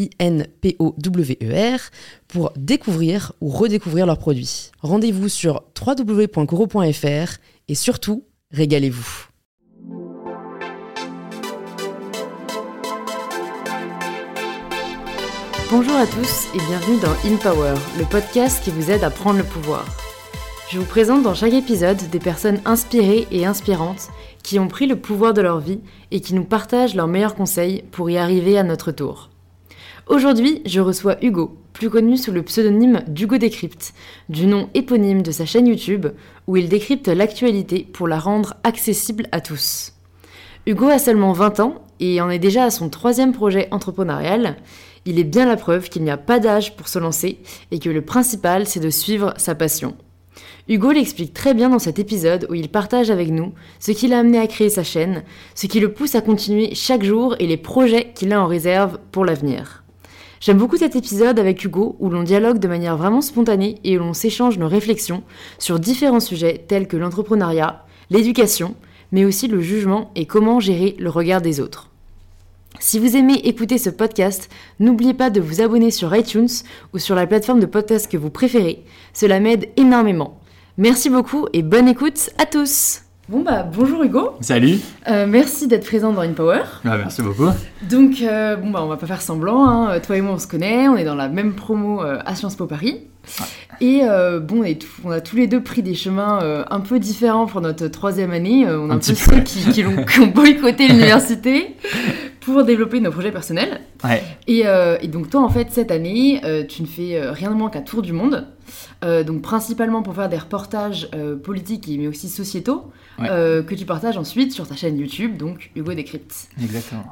I-N-P-O-W-E-R, pour découvrir ou redécouvrir leurs produits. Rendez-vous sur www.coro.fr et surtout, régalez-vous. Bonjour à tous et bienvenue dans In Power, le podcast qui vous aide à prendre le pouvoir. Je vous présente dans chaque épisode des personnes inspirées et inspirantes qui ont pris le pouvoir de leur vie et qui nous partagent leurs meilleurs conseils pour y arriver à notre tour. Aujourd'hui, je reçois Hugo, plus connu sous le pseudonyme d'Hugo Décrypte, du nom éponyme de sa chaîne YouTube, où il décrypte l'actualité pour la rendre accessible à tous. Hugo a seulement 20 ans et en est déjà à son troisième projet entrepreneurial. Il est bien la preuve qu'il n'y a pas d'âge pour se lancer et que le principal c'est de suivre sa passion. Hugo l'explique très bien dans cet épisode où il partage avec nous ce qui l'a amené à créer sa chaîne, ce qui le pousse à continuer chaque jour et les projets qu'il a en réserve pour l'avenir. J'aime beaucoup cet épisode avec Hugo où l'on dialogue de manière vraiment spontanée et où l'on s'échange nos réflexions sur différents sujets tels que l'entrepreneuriat, l'éducation, mais aussi le jugement et comment gérer le regard des autres. Si vous aimez écouter ce podcast, n'oubliez pas de vous abonner sur iTunes ou sur la plateforme de podcast que vous préférez. Cela m'aide énormément. Merci beaucoup et bonne écoute à tous. Bon bah bonjour Hugo. Salut. Euh, merci d'être présent dans InPower. Ah, merci beaucoup. Donc euh, bon bah on va pas faire semblant. Hein. Toi et moi on se connaît, on est dans la même promo euh, à Sciences Po Paris. Et bon, on, a tous les deux pris des chemins un peu différents pour notre troisième année. on a un, peu ceux qui, qui, ont, qui ont boycotté l'université pour développer nos projets personnels. Ouais. Et, euh, et, donc toi, en fait, cette année, euh, tu ne fais euh, rien de moins qu'un tour du monde. donc principalement pour faire des reportages politiques mais aussi sociétaux que tu partages ensuite sur ta chaîne YouTube, donc Hugo Décrypte. Exactement.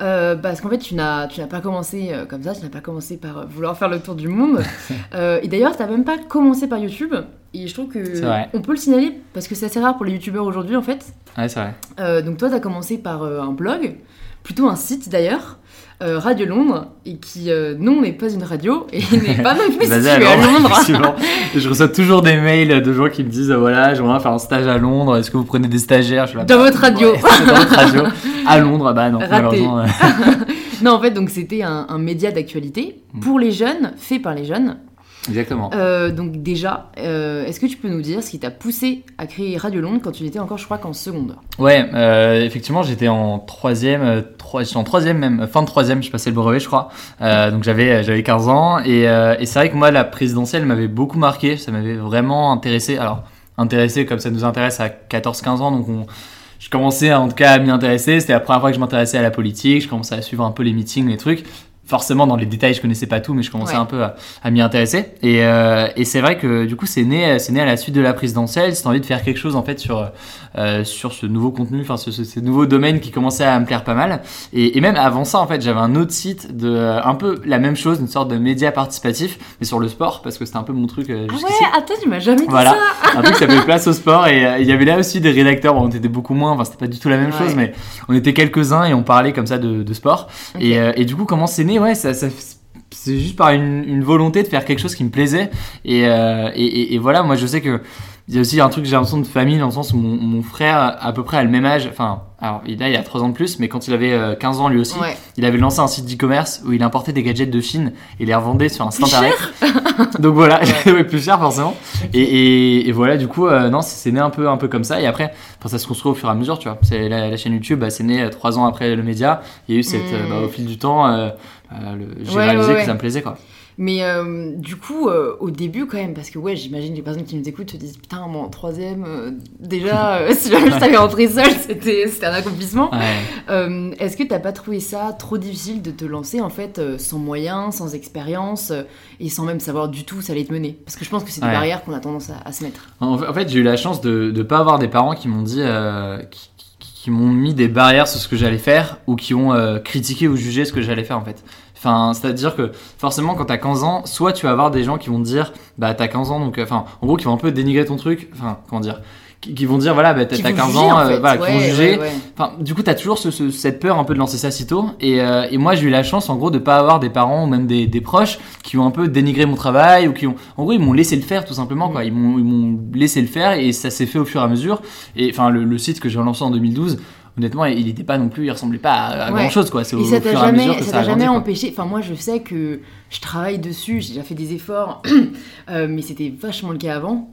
parce qu'en fait, tu n'as, tu n'as pas commencé comme ça, tu n'as pas commencé par vouloir faire le tour du monde. et d'ailleurs, tu n'as même pas commencé par YouTube. Et je trouve que on peut le signaler parce que c'est assez rare pour les youtubeurs aujourd'hui en fait. Ouais, c'est vrai. donc toi, tu as commencé par un blog plutôt un site d'ailleurs, euh, Radio Londres, et qui, euh, non, n'est pas une radio, et n'est pas non plus situé à Londres. je reçois toujours des mails de gens qui me disent, voilà, j'aimerais faire un stage à Londres, est-ce que vous prenez des stagiaires? Je Dans votre radio. dans votre radio. À Londres, bah non, malheureusement. non, en fait, donc c'était un, un média d'actualité mm. pour les jeunes, fait par les jeunes, Exactement. Euh, donc déjà, euh, est-ce que tu peux nous dire ce qui t'a poussé à créer Radio Londres quand tu étais encore, je crois, qu'en seconde Ouais, euh, effectivement, j'étais en troisième, en troisième même, fin de troisième, je passais le brevet, je crois. donc j'avais, j'avais 15 ans et, et c'est vrai que moi, la présidentielle m'avait beaucoup marqué, ça m'avait vraiment intéressé. Alors, intéressé comme ça nous intéresse à 14-15 ans, donc on je commençais en tout cas à m'y intéresser. C'était la première fois que je m'intéressais à la politique. Je commençais à suivre un peu les meetings, les trucs forcément dans les détails je connaissais pas tout mais je commençais un peu à, m'y intéresser. Et, euh, et c'est vrai que du coup c'est né c'est né à la suite de la présidentielle c'est envie de faire quelque chose en fait sur euh, sur ce nouveau contenu enfin ce, ce, nouveau domaine qui commençait à me plaire pas mal. Et, et même avant ça en fait j'avais un autre site de un peu la même chose une sorte de média participatif mais sur le sport parce que c'était un peu mon truc euh, ah ouais attends tu m'as jamais dit voilà, ça. Un truc qui s'appelait place au sport et il y avait là aussi des rédacteurs bon, on était beaucoup moins enfin c'était pas du tout la même chose mais on était quelques uns et on parlait comme ça de, de sport. Et, et du coup comment c'est né? Ouais, ça, c'est juste par une, volonté de faire quelque chose qui me plaisait. Euh, et, et, voilà, moi je sais que il y a aussi un truc, j'ai l'impression de famille, dans le sens où mon, frère, à peu près à le même âge, enfin, alors là il a 3 ans de plus, mais quand il avait 15 euh, ans lui aussi, il avait lancé un site d'e-commerce où il importait des gadgets de Chine et les revendait sur un site internet. Donc voilà, ouais. plus cher forcément. Et, et, voilà, du coup, euh, non, c'est né un peu, un peu comme ça. Et après, ça se construit au fur et à mesure, tu vois. C'est la, chaîne YouTube, bah, c'est né 3 ans après le média. Il y a eu cette, mm. bah, au fil du temps, j'ai réalisé que ça me plaisait quoi. Mais euh, du coup, euh, au début quand même, parce que ouais, j'imagine les personnes qui nous écoutent se disent putain, moi en troisième, euh, déjà, si jamais je t'avais rentré seule, c'était un accomplissement. Ouais. Est-ce que t'as pas trouvé ça trop difficile de te lancer en fait sans moyens, sans expérience et sans même savoir du tout où ça allait te mener? Parce que je pense que c'est des Ouais. barrières qu'on a tendance à, à se mettre. En fait, j'ai eu la chance de ne pas avoir des parents qui m'ont dit, qui, qui- qui m'ont mis des barrières sur ce que j'allais faire ou qui ont critiqué ou jugé ce que j'allais faire en fait. Enfin, c'est-à-dire que forcément, quand t'as 15 ans, soit tu vas avoir des gens qui vont te dire, bah t'as 15 ans, donc, euh, enfin, en gros, qui vont un peu dénigrer ton truc, enfin, comment dire, qui, qui vont dire, voilà, bah t'as Qui t'as vont 15 juger, ans, en euh, voilà, qui vont Ouais, juger. ouais, ouais. Enfin, du coup, t'as toujours ce- ce- cette peur un peu de lancer ça si tôt. Et, euh, et moi, j'ai eu la chance, en gros, de pas avoir des parents ou même des, des proches qui ont un peu dénigré mon travail ou qui ont, en gros, ils m'ont laissé le faire tout simplement. Quoi. Ils m'ont ils m'ont laissé le faire et ça s'est fait au fur et à mesure. Et enfin, le, le site que j'ai lancé en 2012, honnêtement, il n'était pas non plus, il ressemblait pas à, à Ouais. grand chose. Quoi. C'est au, Et ça t'a jamais, ça ça empêché. Enfin, moi, je sais que je travaille dessus, j'ai déjà fait des efforts, euh, mais c'était vachement le cas avant.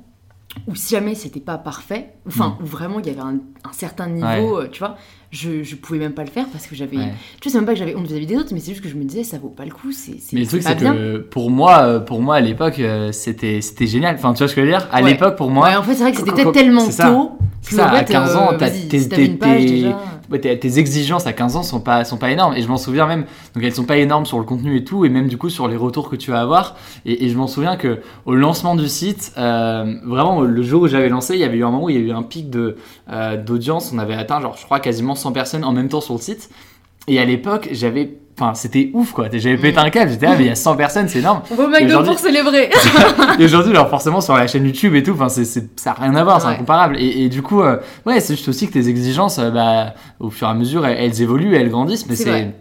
Ou si jamais c'était pas parfait, enfin, où vraiment il y avait un, un certain niveau, Mm. Ouais. euh, tu vois, je, je pouvais même pas le faire parce que j'avais. Ouais. Tu c'est même pas que j'avais honte vis-à-vis des autres, mais c'est juste que je me disais, ça vaut pas le coup, c'est c'est- Mais le truc, pas c'est bien. que pour moi, euh, pour moi à l'époque, euh, c'était c'était génial. Enfin, tu vois ce que je veux dire? À Ouais. l'époque, pour moi, ouais, en fait, c'est vrai que c'était peut-être tellement ça. tôt. que, ça, en à fait, 15 ans, euh, t'as- vas-y, t'es- déjà. Tes, exigences à 15 ans sont pas, sont pas énormes. Et je m'en souviens même, donc elles sont pas énormes sur le contenu et tout, et même du coup sur les retours que tu vas avoir. Et, et je m'en souviens que au lancement du site, euh, vraiment le jour où j'avais lancé, il y avait eu un moment où il y a eu un pic de, euh, d'audience. On avait atteint, genre, je crois, quasiment 100 personnes en même temps sur le site. Et à l'époque, j'avais. Enfin, c'était ouf quoi. J'avais pété un câble. J'étais là, mais il y a 100 personnes, c'est énorme. On va au McDo pour célébrer. Et aujourd'hui, alors forcément sur la chaîne YouTube et tout, enfin ça n'a rien à voir, c'est Ouais. incomparable. Et, et du coup, euh, ouais, c'est juste aussi que tes exigences, euh, bah, au fur et à mesure, elles, elles évoluent, elles grandissent, mais C'est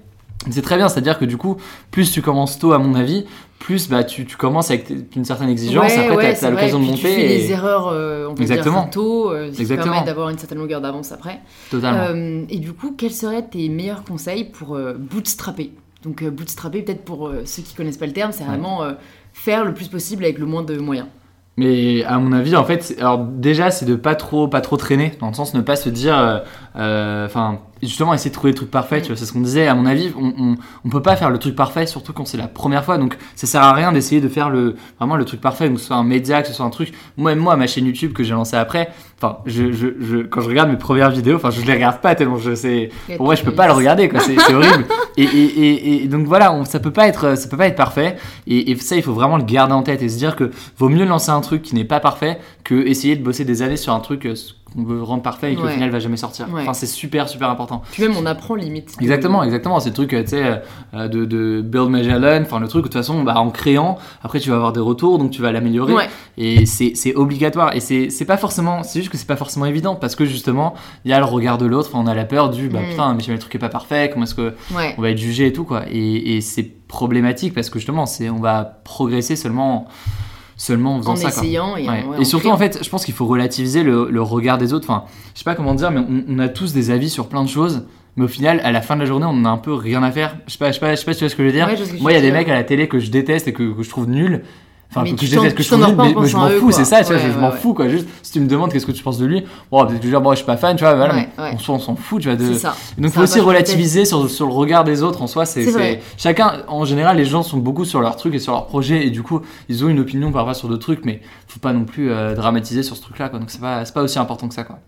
c'est, très bien. C'est-à-dire que du coup, plus tu commences tôt, à mon avis, plus bah, tu, tu commences avec une certaine exigence. Ouais, après, ouais, t'as c'est l'occasion de monter. Tu fais et- des erreurs, euh, on peut Exactement. dire, tôt, euh, qui Exactement. permet d'avoir une certaine longueur d'avance après. Totalement. Euh, et du coup, quels seraient tes meilleurs conseils pour euh, bootstrapper? Donc, euh, bootstrapper, peut-être pour ceux qui connaissent pas le terme, c'est vraiment faire le plus possible avec le moins de moyens. Mais à mon avis, en fait, alors déjà, c'est de pas trop, pas trop traîner, dans le sens ne pas se dire, enfin, justement, essayer de trouver le truc parfait. Tu vois, c'est ce qu'on disait. À mon avis, on, on, on peut pas faire le truc parfait, surtout quand c'est la première fois. Donc, ça sert à rien d'essayer de faire le vraiment le truc parfait, que ce soit un média, que ce soit un truc. Moi, moi, ma chaîne YouTube que j'ai lancée après, enfin, je, je, je, quand je regarde mes premières vidéos, enfin, je les regarde pas tellement je sais. Pour moi, je peux pas le regarder, quoi. C'est c'est horrible. Et, et, et, et donc voilà, on, ça peut pas être, ça peut pas être parfait. Et, et ça, il faut vraiment le garder en tête et se dire que vaut mieux lancer un truc qui n'est pas parfait que essayer de bosser des années sur un truc euh, qu'on veut rendre parfait et qui au Ouais. final va jamais sortir. Ouais. Enfin, c'est super, super important. Puis même, on apprend limite. Exactement, exactement. C'est le truc, euh, tu sais, euh, de, de Build Magellan, enfin le truc, de toute façon, bah, en créant, après tu vas avoir des retours, donc tu vas l'améliorer. Ouais. Et c'est obligatoire. Et c'est pas forcément, c'est juste que c'est pas forcément évident parce que justement, il y a le regard de l'autre, on a la peur du, bah Mm. putain, mais si le truc est pas parfait, comment est-ce que on va être jugé et tout, quoi. Et, et c'est problématique parce que justement, on va progresser seulement, seulement en faisant En ça. quoi. essayant et, en- Ouais. ouais, et en surtout, créant. en fait, je pense qu'il faut relativiser le, le regard des autres. Enfin, je sais pas comment dire, mais on, on a tous des avis sur plein de choses. Mais au final, à la fin de la journée, on en a un peu rien à faire. Je sais pas, je sais pas, je sais pas si tu vois ce que je veux dire. Ouais, Moi, il y a des mecs à la télé que je déteste et que, que je trouve nuls. Enfin, que tu je déteste, que je trouve en nul, en mais, mais je m'en fous, c'est ça, tu vois, Ouais, je, je m'en ouais. fous, quoi. Juste, si tu me demandes qu'est-ce que tu penses de lui, bon, peut-être que je vais dire, bon, je suis pas fan, tu vois, voilà, mais on s'en on s'en fout, tu vois. De... Ça. Donc, faut aussi relativiser sur, sur le regard des autres en soi. C'est chacun, en général, les gens sont beaucoup sur leurs trucs et sur leurs projets et du coup, ils ont une opinion parfois sur d'autres trucs, mais faut pas non plus euh, dramatiser sur ce truc-là, quoi. Donc, c'est pas, pas aussi important que ça, quoi.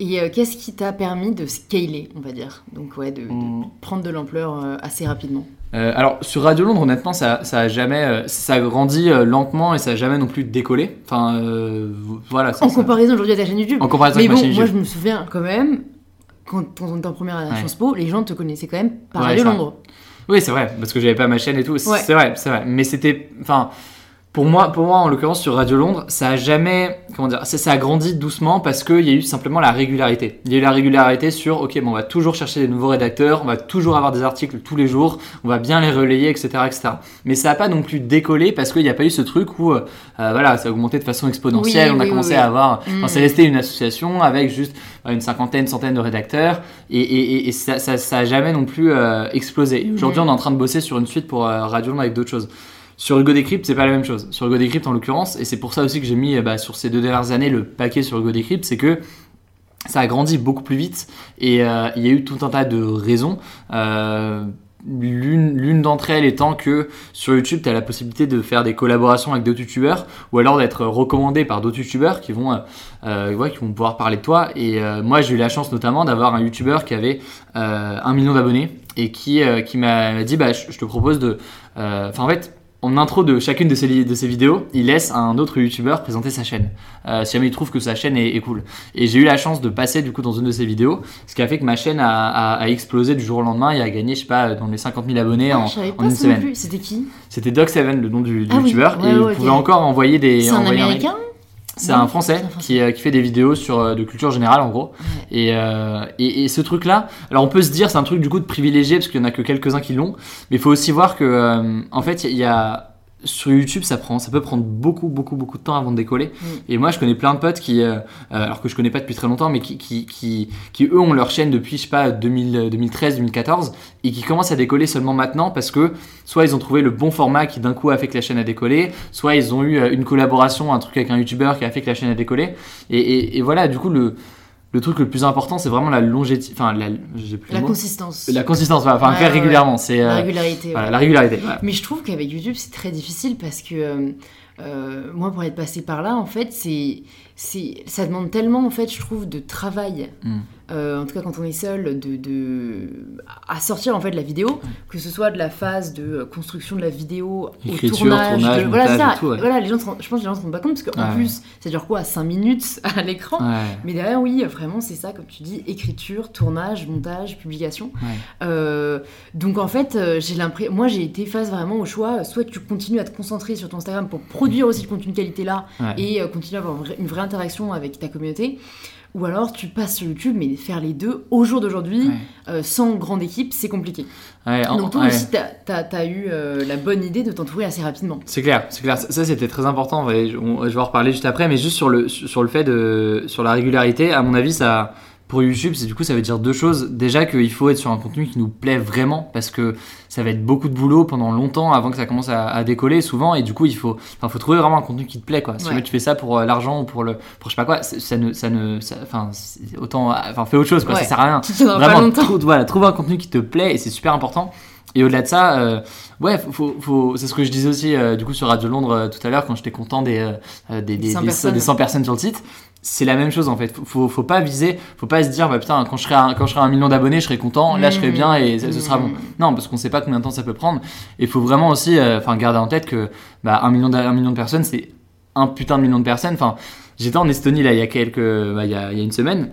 Et euh, qu'est-ce qui t'a permis de scaler, on va dire? Donc, ouais, de, de Mm. prendre de l'ampleur euh, assez rapidement. Euh, alors sur Radio Londres, honnêtement, ça, ça a jamais, euh, ça a grandi euh, lentement et ça a jamais non plus décollé. Enfin, voilà. ça- En ça- comparaison aujourd'hui à ta chaîne YouTube. en comparaison Mais avec ma bon, chaîne moi YouTube. je me souviens quand même, quand, on était en première à Ouais. Sciences Po, les gens te connaissaient quand même par Ouais, Radio. Londres. Oui, c'est vrai, parce que j'avais pas ma chaîne et tout. C'est Ouais. c'est vrai, c'est vrai. Mais c'était, enfin, pour moi, pour moi, en l'occurrence sur Radio Londres, ça a jamais, comment dire, ça, ça a grandi doucement parce qu'il y a eu simplement la régularité. Il y a eu la régularité sur, ok, bon, on va toujours chercher des nouveaux rédacteurs, on va toujours avoir des articles tous les jours, on va bien les relayer, etc., etc. Mais ça a pas non plus décollé parce qu'il n'y a pas eu ce truc où, euh, voilà, ça a augmenté de façon exponentielle. Oui, on a oui, commencé oui, à avoir, Mm. enfin, c'est resté une association avec juste euh, une cinquantaine, centaine de rédacteurs et, et, et- et ça, ça, ça a jamais non plus euh, explosé. Aujourd'hui, Mm. on est en train de bosser sur une suite pour euh, Radio Londres avec d'autres choses. Sur Hugo Decrypt, c'est pas la même chose. Sur Hugo Decrypt, en l'occurrence, et c'est pour ça aussi que j'ai mis euh, bah, sur ces deux dernières années le paquet sur Hugo Decrypt, c'est que ça a grandi beaucoup plus vite et euh, il y a eu tout un tas de raisons. Euh, L'une d'entre elles étant que sur YouTube, tu as la possibilité de faire des collaborations avec d'autres youtubeurs ou alors d'être recommandé par d'autres youtubeurs qui vont, euh, pouvoir parler de toi. Et moi, j'ai eu la chance notamment d'avoir un youtubeur qui avait un million d'abonnés et qui, m'a dit bah, je, te propose de. Enfin, en fait, en intro de chacune de ses, de ses vidéos, il laisse un autre youtubeur présenter sa chaîne. Euh, si jamais il trouve que sa chaîne est, est cool. Et j'ai eu la chance de passer du coup dans une de ses vidéos, ce qui a fait que ma chaîne a, a- a explosé du jour au lendemain et a gagné, je sais pas, dans les 50 000 abonnés Ah, en, pas une semaine. C'était qui? C'était Doc7, le nom du, du Ah oui, youtubeur, ouais, et ouais, il pouvait encore envoyer des. C'est un mail. C'est un français, c'est un Français. Qui, euh, qui fait des vidéos sur euh, de culture générale en gros. Ouais. Et, euh, et, et ce truc-là, alors on peut se dire c'est un truc du coup de privilégié parce qu'il y en a que quelques-uns qui l'ont, mais il faut aussi voir que euh, en fait il y a sur YouTube ça prend, ça peut prendre beaucoup beaucoup beaucoup de temps avant de décoller. Mm. Et moi je connais plein de potes qui, euh, euh, alors que je connais pas depuis très longtemps, mais qui, qui, qui, qui, eux ont leur chaîne depuis je sais pas 2000, 2013 2014 et qui commencent à décoller seulement maintenant parce que soit ils ont trouvé le bon format qui d'un coup a fait que la chaîne a décollé, soit ils ont eu euh, une collaboration, un truc avec un youtubeur qui a fait que la chaîne a décollé. Et, et, et voilà, du coup, le, le truc le plus important, c'est vraiment la longévité. Enfin, la, plus La consistance. La consistance, voilà, enfin, Ouais, faire ouais, régulièrement. C'est, La euh, régularité. voilà, ouais. la régularité. Mais je trouve qu'avec YouTube, c'est très difficile parce que euh, euh, moi, pour être passé par là, en fait, c'est, c'est, ça demande tellement, en fait, je trouve, de travail. Mm. Euh, en tout cas, quand on est seul, de, de à sortir en fait la vidéo, que ce soit de la phase de construction de la vidéo Écriture, au tournage, tournage, de- voilà, ça. tout, ouais. voilà, les gens, je pense que les gens se rendent pas compte parce qu'en Ouais. plus, ça dure quoi, 5 minutes à l'écran. Ouais, Mais derrière, oui, vraiment, c'est ça, comme tu dis, écriture, tournage, montage, publication. Euh, donc en fait, euh, j'ai l'impression, moi j'ai été face vraiment au choix, soit tu continues à te concentrer sur ton Instagram pour produire aussi le contenu de qualité là et euh, continuer à avoir une vraie interaction avec ta communauté, ou alors tu passes sur YouTube, mais faire les deux au jour d'aujourd'hui, Ouais. euh, sans grande équipe, c'est compliqué. Ouais, en- Donc toi ouais. aussi, t'as as, eu euh, la bonne idée de t'entourer assez rapidement. C'est clair, c'est clair. Ça, c'était très important. On- je vais en reparler juste après, mais juste sur le, sur le fait de, sur la régularité, à mon avis, ça, pour YouTube, c'est du coup, ça veut dire deux choses. Déjà, qu'il faut être sur un contenu qui nous plaît vraiment, parce que ça va être beaucoup de boulot pendant longtemps avant que ça commence à, à décoller souvent, et du coup, il faut, enfin, faut trouver vraiment un contenu qui te plaît, quoi. Si Ouais. jamais tu fais ça pour euh, l'argent ou pour le, pour je sais pas quoi, ça ne, ça ne, enfin, autant, enfin, fais autre chose, quoi. Ouais. Ça sert à rien. Vraiment, trou- voilà, trouve un contenu qui te plaît et c'est super important. Et au-delà de ça, euh, ouais, faut, faut, c'est ce que je disais aussi euh, du coup sur Radio Londres euh, tout à l'heure quand j'étais content des, des, des, 100 des- personnes. des 100 personnes sur le site. C'est la même chose en fait. Faut, faut, faut pas viser, faut pas se dire bah putain quand je serai à, un- quand je serai à un million d'abonnés, je serai content, là je serai bien et ce sera bon. Mmh. Non, parce qu'on sait pas combien de temps ça peut prendre. Et il faut vraiment aussi, euh, enfin garder en tête que bah, un million, un million de personnes, c'est un putain de million de personnes. Enfin, j'étais en Estonie là il y a quelques, bah, il y a, il y a une semaine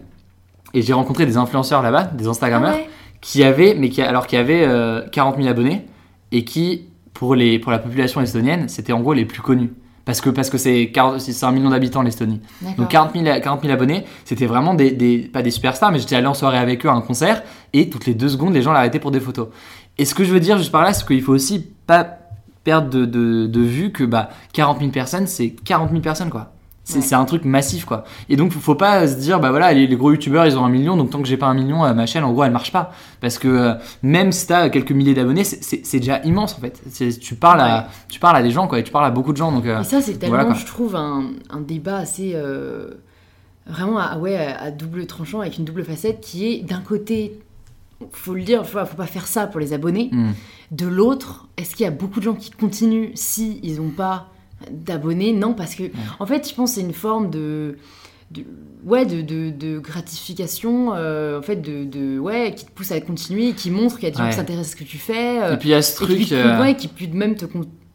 et j'ai rencontré des influenceurs là-bas, des Ah Instagrammeurs ouais. qui avaient, mais qui, alors qui avaient euh, 40 000 abonnés et qui, pour, les, pour la population estonienne, c'était en gros les plus connus. Parce que parce que c'est 40 c'est un million d'habitants l'Estonie. Donc 40 000, 40 000 abonnés, c'était vraiment des, des- pas des superstars, mais j'étais allé en soirée avec eux à un concert et toutes les deux secondes, les gens l'arrêtaient pour des photos. Et ce que je veux dire juste par là, c'est qu'il faut aussi pas perdre de, de, de vue que bah, 40 000 personnes, c'est 40 000 personnes quoi. C'est Ouais. un truc massif quoi. Et donc faut, faut pas se dire bah voilà les, les gros youtubeurs ils ont un million donc tant que j'ai pas un million euh, ma chaîne en gros elle marche pas parce que euh, même si t'as quelques milliers d'abonnés c'est- déjà immense en fait. Tu parles à tu parles à des gens quoi et tu parles à beaucoup de gens donc euh, Et ça, c'est tellement, voilà, je trouve, un, un débat assez. euh, vraiment, à, ouais, à double tranchant, avec une double facette qui est d'un côté, faut le dire, faut, faut pas faire ça pour les abonnés. hmm. De l'autre, est-ce qu'il y a beaucoup de gens qui continuent si ils n'ont pas d'abonnés Non, parce que, en fait, je pense que c'est une forme de. de- ouais, de, de, de gratification, euh, en fait, de, de. Ouais, qui te pousse à continuer, qui montre qu'il y a des gens qui s'intéressent à ce que tu fais. euh, Et puis il y a ce qui, truc peut- euh, ouais, qui peut même te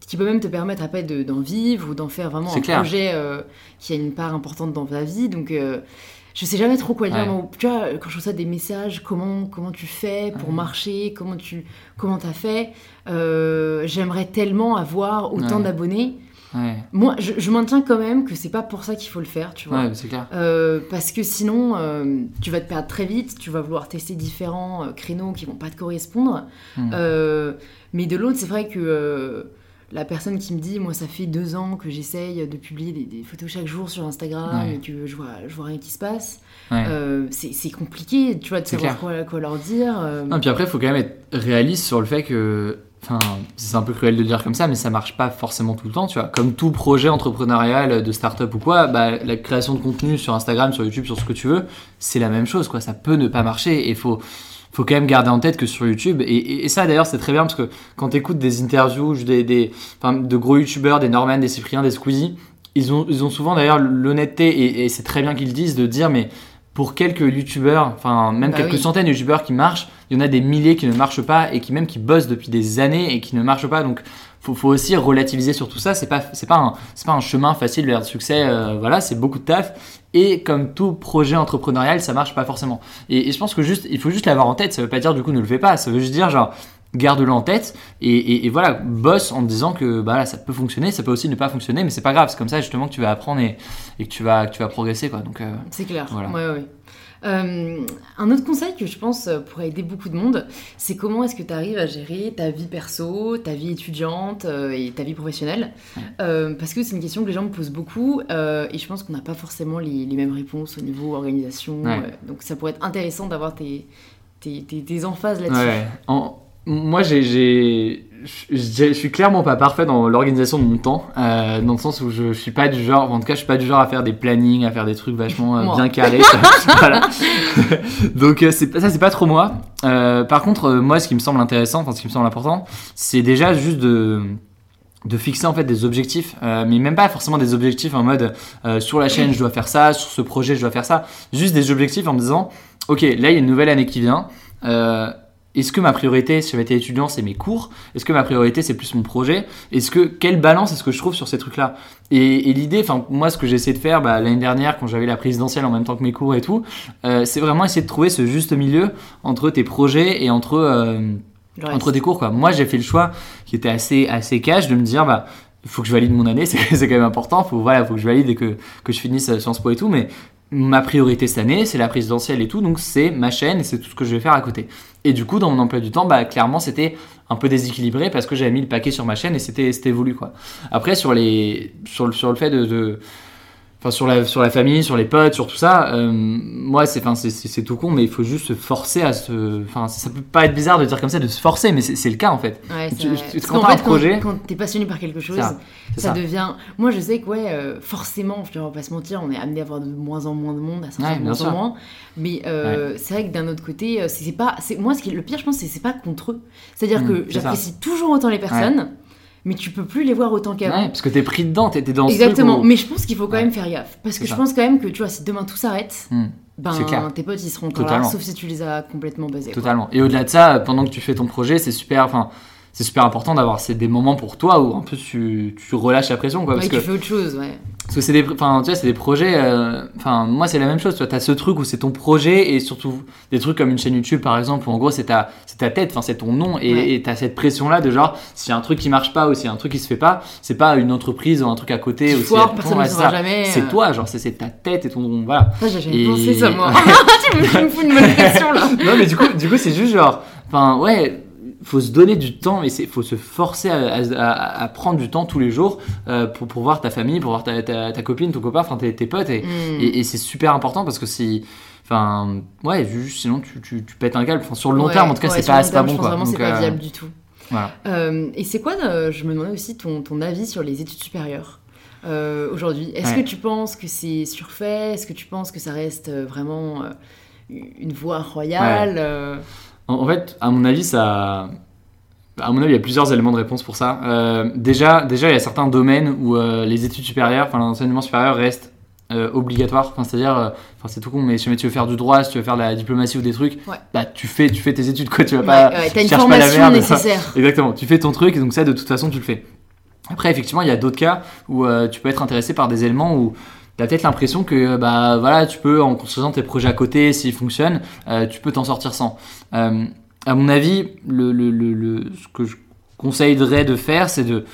qui peut même te permettre après de- d'en vivre ou d'en faire vraiment un clair. projet qui a une part importante dans ta vie donc je sais jamais trop quoi dire Ouais. Tu vois quand je reçois des messages comment comment tu fais pour Ouais. marcher comment tu comment t'as fait euh, j'aimerais tellement avoir autant Ouais. d'abonnés ouais, moi je, je maintiens quand même que c'est pas pour ça qu'il faut le faire tu vois ouais, c'est clair. euh, parce que sinon, euh, tu vas te perdre très vite, tu vas vouloir tester différents euh, créneaux qui vont pas te correspondre. Hmm. Mais de l'autre, c'est vrai que la personne qui me dit, moi, ça fait deux ans que j'essaye de publier des, des photos chaque jour sur Instagram Ouais. et que je vois, je vois rien qui se passe, Ouais. euh, c'est compliqué, tu vois, de savoir quoi leur dire. euh. Non, puis après, il faut quand même être réaliste sur le fait que. C'est un peu cruel de dire comme ça, mais ça marche pas forcément tout le temps, tu vois. Comme tout projet entrepreneurial de start-up ou quoi, bah, la création de contenu sur Instagram, sur YouTube, sur ce que tu veux, c'est la même chose, quoi. Ça peut ne pas marcher et faut. faut quand même garder en tête que sur YouTube, et, ça d'ailleurs c'est très bien parce que quand tu écoutes des interviews des, de gros YouTubeurs, des Norman, des Cyprien, des Squeezie, ils ont, ils ont souvent d'ailleurs l'honnêteté, et, et c'est très bien qu'ils disent, de dire mais pour quelques youtubeurs, enfin même Bah quelques oui. centaines de youtubeurs qui marchent, il y en a des milliers qui ne marchent pas et qui même qui bossent depuis des années et qui ne marchent pas. Donc faut, faut aussi relativiser sur tout ça. C'est pas c'est pas un c'est pas un chemin facile vers le succès. euh, voilà, c'est beaucoup de taf. Et comme tout projet entrepreneurial, ça marche pas forcément. Et, et je pense que juste il faut juste l'avoir en tête. Ça veut pas dire du coup ne le fais pas. Ça veut juste dire genre garde-le en tête et, et- et voilà bosse en te disant que bah là, ça peut fonctionner ça peut aussi ne pas fonctionner mais c'est pas grave c'est comme ça justement que tu vas apprendre et, et que tu vas que tu vas progresser quoi donc euh, C'est clair. Voilà. Ouais, ouais. Euh, un autre conseil que je pense euh, pourrait aider beaucoup de monde, c'est comment est-ce que tu arrives à gérer ta vie perso, ta vie étudiante euh, et ta vie professionnelle? Euh, parce que c'est une question que les gens me posent beaucoup et je pense qu'on n'a pas forcément les, les mêmes réponses au niveau organisation. Ouais. donc ça pourrait être intéressant d'avoir tes, tes, tes, tes emphases là-dessus. Ouais. En- moi, j'ai, je suis clairement pas parfait dans l'organisation de mon temps, euh, dans le sens où je, je suis pas du genre, en tout cas, je suis pas du genre à faire des plannings, à faire des trucs vachement euh, bien calés. voilà. Donc euh, ça, c'est pas trop moi. Euh, par contre, moi, ce qui me semble intéressant, enfin ce qui me semble important, c'est déjà juste de de fixer en fait des objectifs, euh, mais même pas forcément des objectifs en mode euh, sur la chaîne je dois faire ça, sur ce projet je dois faire ça, juste des objectifs en me disant ok là il y a une nouvelle année qui vient, euh, est-ce que ma priorité si j'avais été étudiant c'est mes cours, est-ce que ma priorité c'est plus mon projet, est-ce que quelle balance est-ce que je trouve sur ces trucs là et, et l'idée, enfin moi ce que j'ai essayé de faire bah, l'année dernière quand j'avais la présidentielle en même temps que mes cours et tout, euh, c'est vraiment essayer de trouver ce juste milieu entre tes projets et entre euh, entre des cours quoi. Moi j'ai fait le choix qui était assez assez cash de me dire bah il faut que je valide mon année, c'est quand même important, faut voilà, faut que je valide et que que je finisse Sciences Po et tout mais ma priorité cette année, c'est la présidentielle et tout, donc c'est ma chaîne et c'est tout ce que je vais faire à côté. Et du coup, dans mon emploi du temps, bah, clairement, c'était un peu déséquilibré parce que j'avais mis le paquet sur ma chaîne et c'était voulu quoi. Après, sur les sur le sur le fait de, de Enfin, sur la, sur la famille, sur les potes, sur tout ça, euh, moi, c'est, enfin, c'est, c'est, tout con, mais il faut juste se forcer à se. Enfin, ça peut pas être bizarre de dire comme ça, de se forcer, mais c'est, le cas en fait. Ouais, Tu- tu- quand t'as un projet- quand, quand t'es passionné par quelque chose, Ça, C'est ça, ça. devient. Moi, je sais que, ouais, euh, forcément, je ne vais pas se mentir, on est amené à avoir de moins en moins de monde, à sortir Ouais, de moins en moins. Mais euh, c'est vrai que d'un autre côté, euh, c'est pas. c'est- Moi, ce qui est le pire, je pense, c'est c'est pas contre eux. C'est-à-dire Mm, que j'apprécie toujours autant les personnes, mais tu peux plus les voir autant qu'avant. Ouais, parce que t'es pris dedans, t'es, dans ce Exactement, truc où- mais je pense qu'il faut quand Ouais. même faire gaffe. Parce que je pense quand même que, tu vois, si demain tout s'arrête, Hmm, ben tes potes ils seront encore là, sauf si tu les as complètement basés. quoi. Totalement. Et au-delà de ça, pendant que tu fais ton projet, c'est super. Enfin, c'est super important d'avoir des moments pour toi où un peu tu, tu relâches la pression, quoi. Ouais, Parce tu que fais autre chose, ouais. Parce que c'est des, tu vois, des projets. euh, moi, c'est la même chose. Tu vois, as ce truc où c'est ton projet et surtout des trucs comme une chaîne YouTube, par exemple, où en gros c'est ta, ta tête, c'est ton nom et Ouais. et t'as cette pression-là de genre, s'il y a un truc qui marche pas ou s'il y a un truc qui se fait pas, c'est pas une entreprise ou un truc à côté. Tu ou personne ne c'est saura ça. jamais. C'est euh. toi, genre, c'est ta tête et ton, voilà. Ça, j'ai jamais Et- pensé ça, moi. tu me tu me fous une bonne question, là. non, mais du coup, du coup, c'est juste genre, enfin, ouais, faut se donner du temps, mais c'est faut se forcer à, à- prendre du temps tous les jours euh, pour, pour voir ta famille, pour voir ta, ta, ta copine, ton copain, enfin tes, tes potes, et, Mm. et, et c'est super important parce que si, enfin, ouais, juste sinon tu, tu, tu pètes un câble. Enfin, sur le long Ouais, terme, en tout cas, ouais, c'est pas, pas bon je pense quoi. vraiment c'est pas euh, viable du tout. voilà. Euh, et c'est quoi, je me demandais aussi ton, ton avis sur les études supérieures euh, aujourd'hui. Est-ce Ouais. que tu penses que c'est surfait? Est-ce que tu penses que ça reste vraiment une voie royale En, en fait, à mon avis, ça. À mon avis, il y a plusieurs éléments de réponse pour ça. Euh, déjà, déjà, il y a certains domaines où euh, les études supérieures, enfin l'enseignement supérieur reste euh, obligatoire. Enfin, c'est-à-dire, enfin c'est tout con, mais si jamais tu veux faire du droit, si tu veux faire de la diplomatie ou des trucs, Ouais. bah tu fais, tu fais tes études quoi. Tu vas pas. ouais, T'as une cherche pas la formation merde. nécessaire. Exactement. Tu fais ton truc et donc ça, de toute façon, tu le fais. Après, effectivement, il y a d'autres cas où tu peux être intéressé par des éléments où tu as peut-être l'impression que bah voilà, tu peux en construisant tes projets à côté, s'ils fonctionnent, euh, tu peux t'en sortir sans. Euh, à mon avis, le, le, le, le- ce que je conseillerais de faire, c'est de,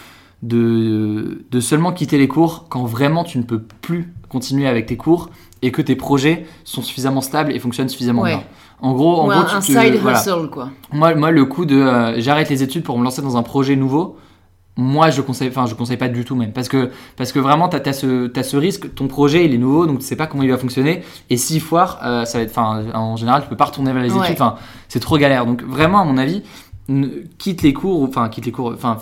de, de seulement quitter les cours quand vraiment tu ne peux plus continuer avec tes cours et que tes projets sont suffisamment stables et fonctionnent suffisamment Ouais. bien. En gros, en Ou gros, un, tu un te- side voilà. hustle, quoi. Moi, moi, le coup de euh, j'arrête les études pour me lancer dans un projet nouveau, moi, je conseille, enfin, je conseille pas du tout même, parce que parce que vraiment, t'as as ce t'as ce risque, ton projet il est nouveau, donc tu sais pas comment il va fonctionner, et s'il foire, euh, ça va être, enfin, en général, tu peux pas retourner vers les Ouais. études, enfin, c'est trop galère. Donc vraiment, à mon avis, quitte les cours, ou- enfin, quitte les cours, enfin,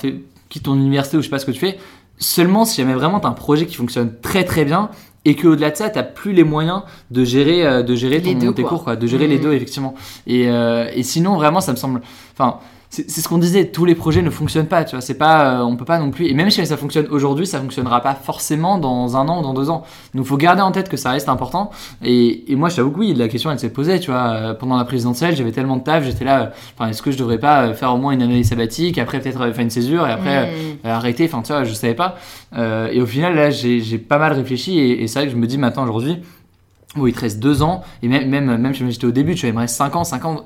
quitte ton université ou je sais pas ce que tu fais. Seulement si jamais vraiment t'as un projet qui fonctionne très très bien et que au-delà de ça, t'as plus les moyens de gérer, euh, de gérer ton, deux, tes quoi. cours, quoi, de gérer les Mhm. deux effectivement. Et, euh, et sinon, vraiment, ça me semble, enfin. C'est ce qu'on disait, tous les projets ne fonctionnent pas, tu vois, c'est pas, euh, on peut pas non plus, et même si ça fonctionne aujourd'hui, ça fonctionnera pas forcément dans un an ou dans deux ans. Donc faut garder en tête que ça reste important, et, et moi je t'avoue que oui, la question elle s'est posée, tu vois, euh, pendant la présidentielle, j'avais tellement de taf, j'étais là, euh, enfin, est-ce que je devrais pas faire au moins une année sabbatique, après peut-être faire une césure, et après euh, Mm. euh, arrêter, enfin tu vois, je savais pas. Et au final, là, j'ai pas mal réfléchi, et, et c'est vrai que je me dis maintenant aujourd'hui, bon, il te reste deux ans, et même, même, même si j'étais au début, tu vois, il me reste cinq ans, cinq ans.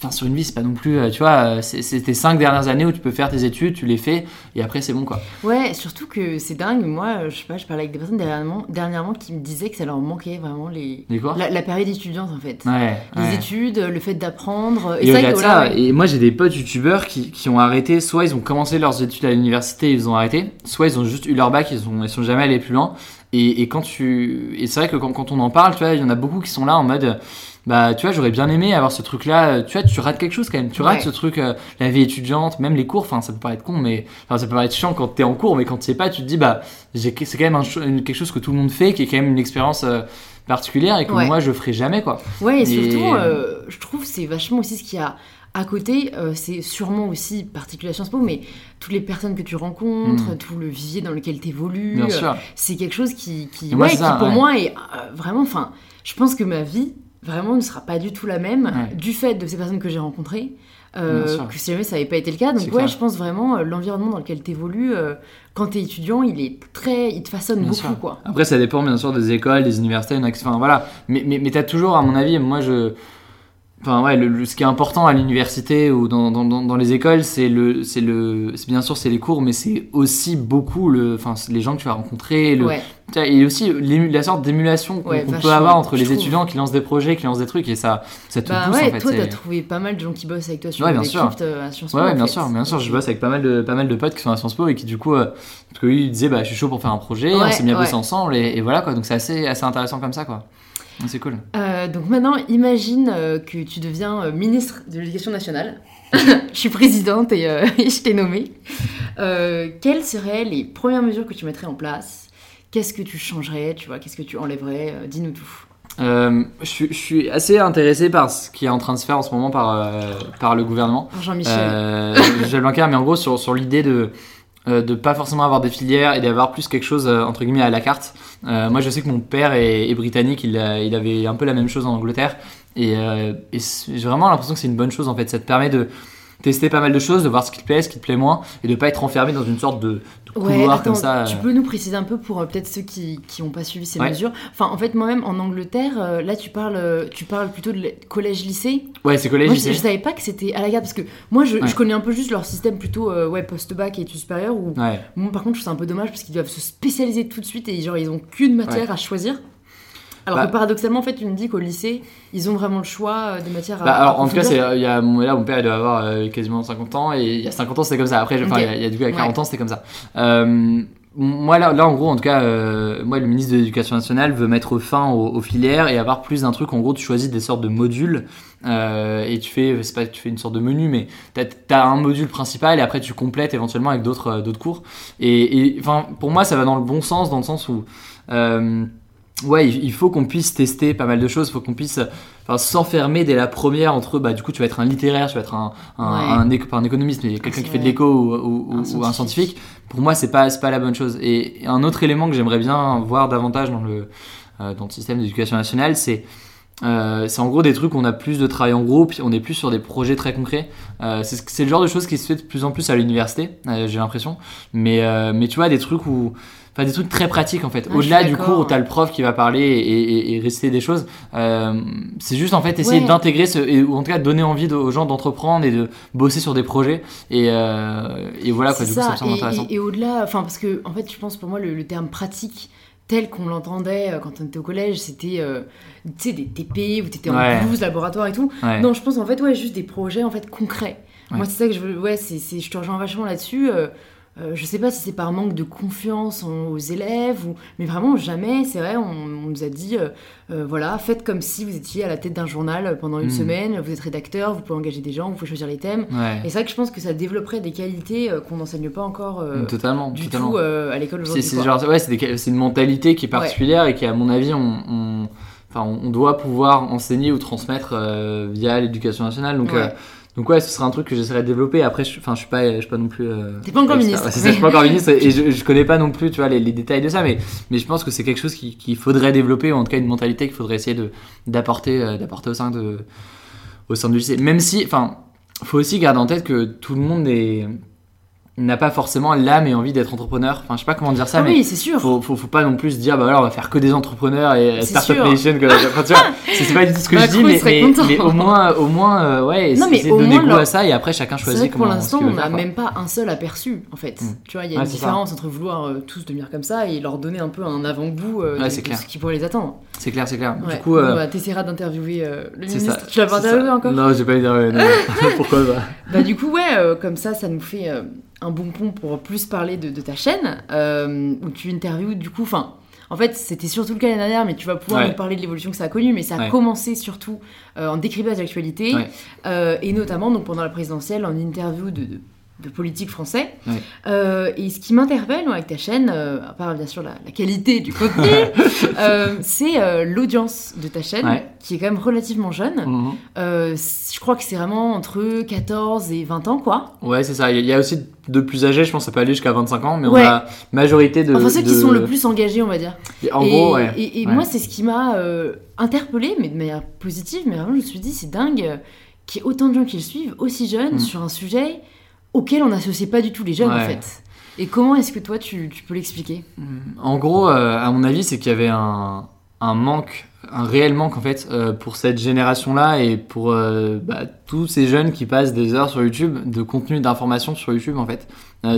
Enfin, sur une vie, c'est pas non plus, euh, tu vois, euh, c'est tes cinq dernières années où tu peux faire tes études, tu les fais, et après c'est bon quoi. Ouais, surtout que c'est dingue. Moi, euh, je sais pas, je parlais avec des personnes dernièrement, dernièrement qui me disaient que ça leur manquait vraiment les... Les quoi? la, la période étudiante en fait. Ouais. Les ouais. études, le fait d'apprendre. Et que, voilà, ça, ouais. et moi j'ai des potes youtubeurs qui, qui ont arrêté, soit ils ont commencé leurs études à l'université et ils ont arrêté, soit ils ont juste eu leur bac, ils, ont, ils sont jamais allés plus loin. Et, et quand tu. Et c'est vrai que quand, quand on en parle, tu vois, il y en a beaucoup qui sont là en mode. Bah, tu vois, j'aurais bien aimé avoir ce truc-là. Tu vois, tu rates quelque chose quand même. Tu rates Ouais. ce truc, euh, la vie étudiante, même les cours. Enfin, ça peut paraître con, mais. Enfin, ça peut paraître chiant quand t'es en cours, mais quand tu sais pas, tu te dis, bah, c'est quand même un quelque chose que tout le monde fait, qui est quand même une expérience euh, particulière et que Ouais. moi je ferai jamais, quoi. Ouais, et Et- surtout, euh, je trouve c'est vachement aussi ce qu'il y a à côté. euh, c'est sûrement aussi particulier à Sciences Po, mais toutes les personnes que tu rencontres, Mm. tout le vivier dans lequel tu évolues, sûr. c'est quelque chose qui, qui, ouais, pour ouais. moi est euh, vraiment. Enfin, je pense que ma vie vraiment ne sera pas du tout la même Ouais. du fait de ces personnes que j'ai rencontrées. euh, que si jamais ça n'avait pas été le cas. Donc ouais, clair. je pense vraiment euh, l'environnement dans lequel tu évolues quand tu es étudiant, il est très, il te façonne Bien beaucoup sûr. quoi. Après, ça dépend bien sûr des écoles, des universités, enfin voilà. Mais, mais, mais t'as toujours, à mon avis, moi je. Enfin ouais, le, le- ce qui est important à l'université ou dans, dans, les écoles, c'est le, c'est le, bien sûr c'est les cours, mais c'est aussi beaucoup le, enfin les gens que tu vas rencontrer, le, Ouais. et aussi la sorte d'émulation qu'on Ouais, peut avoir entre les trouve. étudiants qui lancent des projets, qui lancent des trucs, et ça, ça te Bah pousse ouais, en fait. toi t'as trouvé pas mal de gens qui bossent avec toi sur Ouais, bien sûr. euh, à Sciences Po. Ouais, ouais, en bien fait. sûr, bien sûr. Je bosse avec pas mal de, pas mal de potes qui sont à Sciences Po et qui, du coup, euh, parce que lui, il disait, bah, je suis chaud pour faire un projet, on s'est mis à bosser ensemble, et, et voilà, quoi. Donc, c'est assez, assez intéressant comme ça, quoi. Donc, C'est cool. Euh, donc maintenant, imagine euh, que tu deviens euh, ministre de l'Éducation nationale. je suis présidente et, et je t'ai nommée. Quelles seraient les premières mesures que tu mettrais en place? Qu'est-ce que tu changerais Tu vois, qu'est-ce que tu enlèverais? Dis-nous tout. Je, suis- je suis assez intéressé par ce qui est en train de se faire en ce moment par, par le gouvernement. Jean-Michel. Michel Blanquer, mais en gros, sur, sur l'idée de de pas forcément avoir des filières et d'avoir plus quelque chose euh, entre guillemets à la carte. Euh, moi, je sais que mon père est, britannique, il, avait un peu la même chose en Angleterre, et, euh, et j'ai vraiment l'impression que c'est une bonne chose en fait. Ça te permet de tester pas mal de choses, de voir ce qui te plaît, ce qui te plaît moins, et de pas être enfermé dans une sorte de, de Ouais, couloir attends, comme ça. tu euh. peux nous préciser un peu pour euh, peut-être ceux qui n'ont pas suivi ces Ouais. mesures. Enfin, en fait, moi-même en Angleterre, euh, là, tu parles, tu parles plutôt de collège-lycée. Ouais, c'est collège, Moi, je, je savais pas que c'était à la garde parce que moi, je, Ouais. je connais un peu juste leur système plutôt euh, ouais, post-bac et études supérieures où Ouais. Bon, par contre, je trouve ça un peu dommage parce qu'ils doivent se spécialiser tout de suite et genre ils ont qu'une matière à choisir. Alors Bah- que paradoxalement, en fait, tu me dis qu'au lycée, ils ont vraiment le choix euh, des matières à. Bah, alors, à en tout cas, il y a, là, mon père, il doit avoir euh, quasiment 50 ans, et il y a 50 ans, c'était comme ça. Après, enfin, il y a- il y a du coup, à 40 Ouais. ans, c'était comme ça. Euh, moi, là, là, en gros, en tout cas, euh, moi, le ministre de l'Éducation nationale veut mettre fin aux, aux filières et avoir plus d'un truc. En gros, tu choisis des sortes de modules, euh, et tu fais, c'est pas tu fais une sorte de menu, mais t'as, as un module principal, et après, tu complètes éventuellement avec d'autres, d'autres cours. Et, et, enfin, pour moi, ça va dans le bon sens, dans le sens où, euh, Ouais, il faut qu'on puisse tester pas mal de choses, il faut qu'on puisse enfin, s'enfermer dès la première entre, bah, du coup, tu vas être un littéraire, tu vas être un, un, Ouais. un économiste, mais quelqu'un qui fait de l'éco ou, ou- Un ou un scientifique. Pour moi, c'est pas, pas la bonne chose. Et un autre élément que j'aimerais bien voir davantage dans le, euh, dans le système d'éducation nationale, c'est euh, c'est en gros des trucs où on a plus de travail en groupe, on est plus sur des projets très concrets. Euh, c'est le genre de choses qui se fait de plus en plus à l'université, euh, j'ai l'impression. Mais, mais tu vois, des trucs où. Enfin, des trucs très pratiques en fait. Ouais, Au-delà du cours où t'as le prof qui va parler et, et, et réciter des choses, euh, c'est juste en fait essayer Ouais. d'intégrer ce, et- ou en tout cas donner envie de- aux gens d'entreprendre et de bosser sur des projets. Et, euh, et voilà quoi, du coup ça me ça. semble Et, intéressant. et- au-delà, enfin, parce que, en fait, je pense pour moi, le, le terme pratique tel qu'on l'entendait euh, quand on était au collège, c'était, euh, tu sais, des TP où t'étais Ouais. en blouse, laboratoire et tout. Ouais. Non, je pense en fait, ouais, juste des projets en fait concrets. Ouais. Moi, c'est ça que je veux. Ouais, c'est- je te rejoins vachement là-dessus. Euh, je sais pas si c'est par manque de confiance en- aux élèves, ou... mais vraiment jamais, c'est vrai, on, on nous a dit, euh, euh, voilà, faites comme si vous étiez à la tête d'un journal pendant une Mm. semaine, vous êtes rédacteur, vous pouvez engager des gens, vous pouvez choisir les thèmes. Ouais. Et c'est vrai que je pense que ça développerait des qualités euh, qu'on n'enseigne pas encore totalement, du totalement. tout à l'école aujourd'hui. c'est ouais, une mentalité qui est particulière et qui, à mon avis, on, on- enfin, on on doit pouvoir enseigner ou transmettre via l'éducation nationale. Donc, donc ouais, ce serait un truc que j'essaierais de développer. Après, je, enfin, je suis pas, je suis pas non plus. euh, T'es pas encore ministre. Ouais, c'est ça, je suis pas encore ministre et je, je connais pas non plus, tu vois, les, les détails de ça. Mais, mais je pense que c'est quelque chose qui- qu'il faudrait développer, ou en tout cas une mentalité qu'il faudrait essayer de d'apporter, euh, d'apporter au sein de, au sein du lycée. Même si, enfin, faut aussi garder en tête que tout le monde est n'a pas forcément l'âme et envie d'être entrepreneur. Enfin, je sais pas comment dire ça, Ah mais oui, c'est sûr. faut, faut, faut pas non plus se dire bah voilà on va faire que des entrepreneurs et startup nation enfin, tu vois c'est pas du tout ce que je dis mais, mais, mais au moins au moins euh, ouais Non, mais au donner moins, goût à ça et après chacun choisit pour comment ce l'instant, on n'a même pas un seul aperçu, en fait. Mm. Tu vois, il y a Ouais, une ça. différence entre vouloir euh, tous devenir comme ça et leur donner un peu un avant-goût euh, Ouais, de, ce qui pourrait les attendre. c'est clair c'est clair Ouais. du coup bah, t'essaieras d'interviewer le ministre. ça Tu l'as pas interviewé encore non j'ai pas interviewé pourquoi pas? Bah du coup, ouais, comme ça, ça nous fait un bon pont pour plus parler de, de ta chaîne, euh, où tu interviews du coup, enfin, en fait, c'était surtout le cas l'année dernière, mais tu vas pouvoir Ouais. nous parler de l'évolution que ça a connue, mais ça a Ouais. commencé surtout euh, en décryptage d'actualité, Ouais. euh, et notamment donc pendant la présidentielle, en interview de, de, de politiques français. Ouais. Euh, et ce qui m'interpelle avec ta chaîne, euh, à part bien sûr la, la qualité du contenu, euh, c'est l'audience de ta chaîne, Ouais. qui est quand même relativement jeune. Mhm. Je crois que c'est vraiment entre 14 et 20 ans, quoi. ouais c'est ça il y a- aussi de plus âgés je pense que ça peut aller jusqu'à 25 ans mais Ouais. on a majorité de Enfin, ceux qui sont le plus engagés, on va dire. en et gros ouais et, moi, c'est ce qui m'a interpellée, mais de manière positive. Mais vraiment, je me suis dit, c'est dingue qu'il y ait autant de gens qui le suivent, aussi jeunes, Mm. sur un sujet auquel on n'associe pas du tout les jeunes, en fait. Et comment est-ce que toi, tu, tu peux l'expliquer? En gros, euh, à mon avis, c'est qu'il y avait un, un manque, un réel manque en fait, euh, pour cette génération-là et pour euh, bah, tous ces jeunes qui passent des heures sur YouTube de contenu d'information sur YouTube en fait.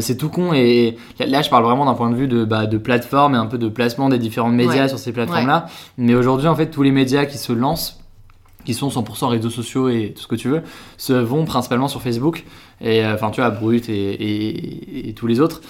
C'est tout con et là, je parle vraiment d'un point de vue de, bah, de plateforme et un peu de placement des différents médias Ouais. sur ces plateformes-là. Mais aujourd'hui, en fait, tous les médias qui se lancent qui sont 100% réseaux sociaux et tout ce que tu veux, se vont principalement sur Facebook, et euh, enfin tu vois, Brut et, et- et tous les autres.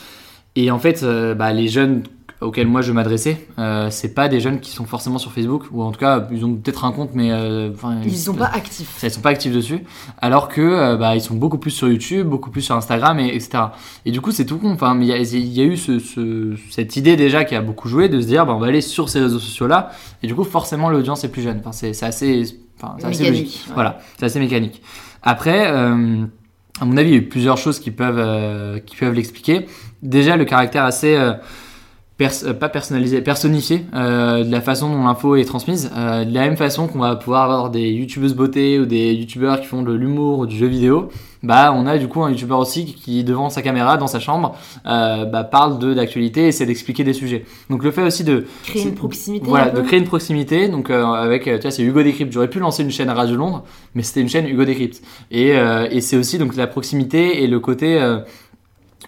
Et en fait, euh, bah, les jeunes auxquels moi je m'adressais, euh, c'est pas des jeunes qui sont forcément sur Facebook, ou en tout cas, ils ont peut-être un compte, mais euh, Ils sont pas actifs. ils sont pas actifs dessus, alors que euh, bah, ils sont beaucoup plus sur YouTube, beaucoup plus sur Instagram, et, etc. Et du coup, c'est tout con. Enfin, mais il y a, il y a eu ce, ce- cette idée déjà qui a beaucoup joué de se dire, bah, on va aller sur ces réseaux sociaux-là, et du coup, forcément, l'audience est plus jeune. Enfin, c'est assez, enfin, c'est assez logique. ouais. Voilà, c'est assez mécanique. Après, euh, à mon avis, il y a eu plusieurs choses qui peuvent, euh, qui peuvent l'expliquer. Déjà, le caractère assez euh, pers- euh, pas personnalisé, personnifié euh, de la façon dont l'info est transmise. Euh, de la même façon qu'on va pouvoir avoir des youtubeuses beauté ou des youtubeurs qui font de l'humour ou du jeu vidéo, bah on a du coup un youtubeur aussi qui devant sa caméra dans sa chambre euh, bah, parle de d'actualité et essaie d'expliquer des sujets. Donc le fait aussi de Créer une proximité. voilà, de créer une proximité. Donc euh, avec, tu vois, c'est Hugo Décrypte. J'aurais pu lancer une chaîne à Radio Londres, mais c'était une chaîne Hugo Décrypte. Et, euh, et c'est aussi donc la proximité et le côté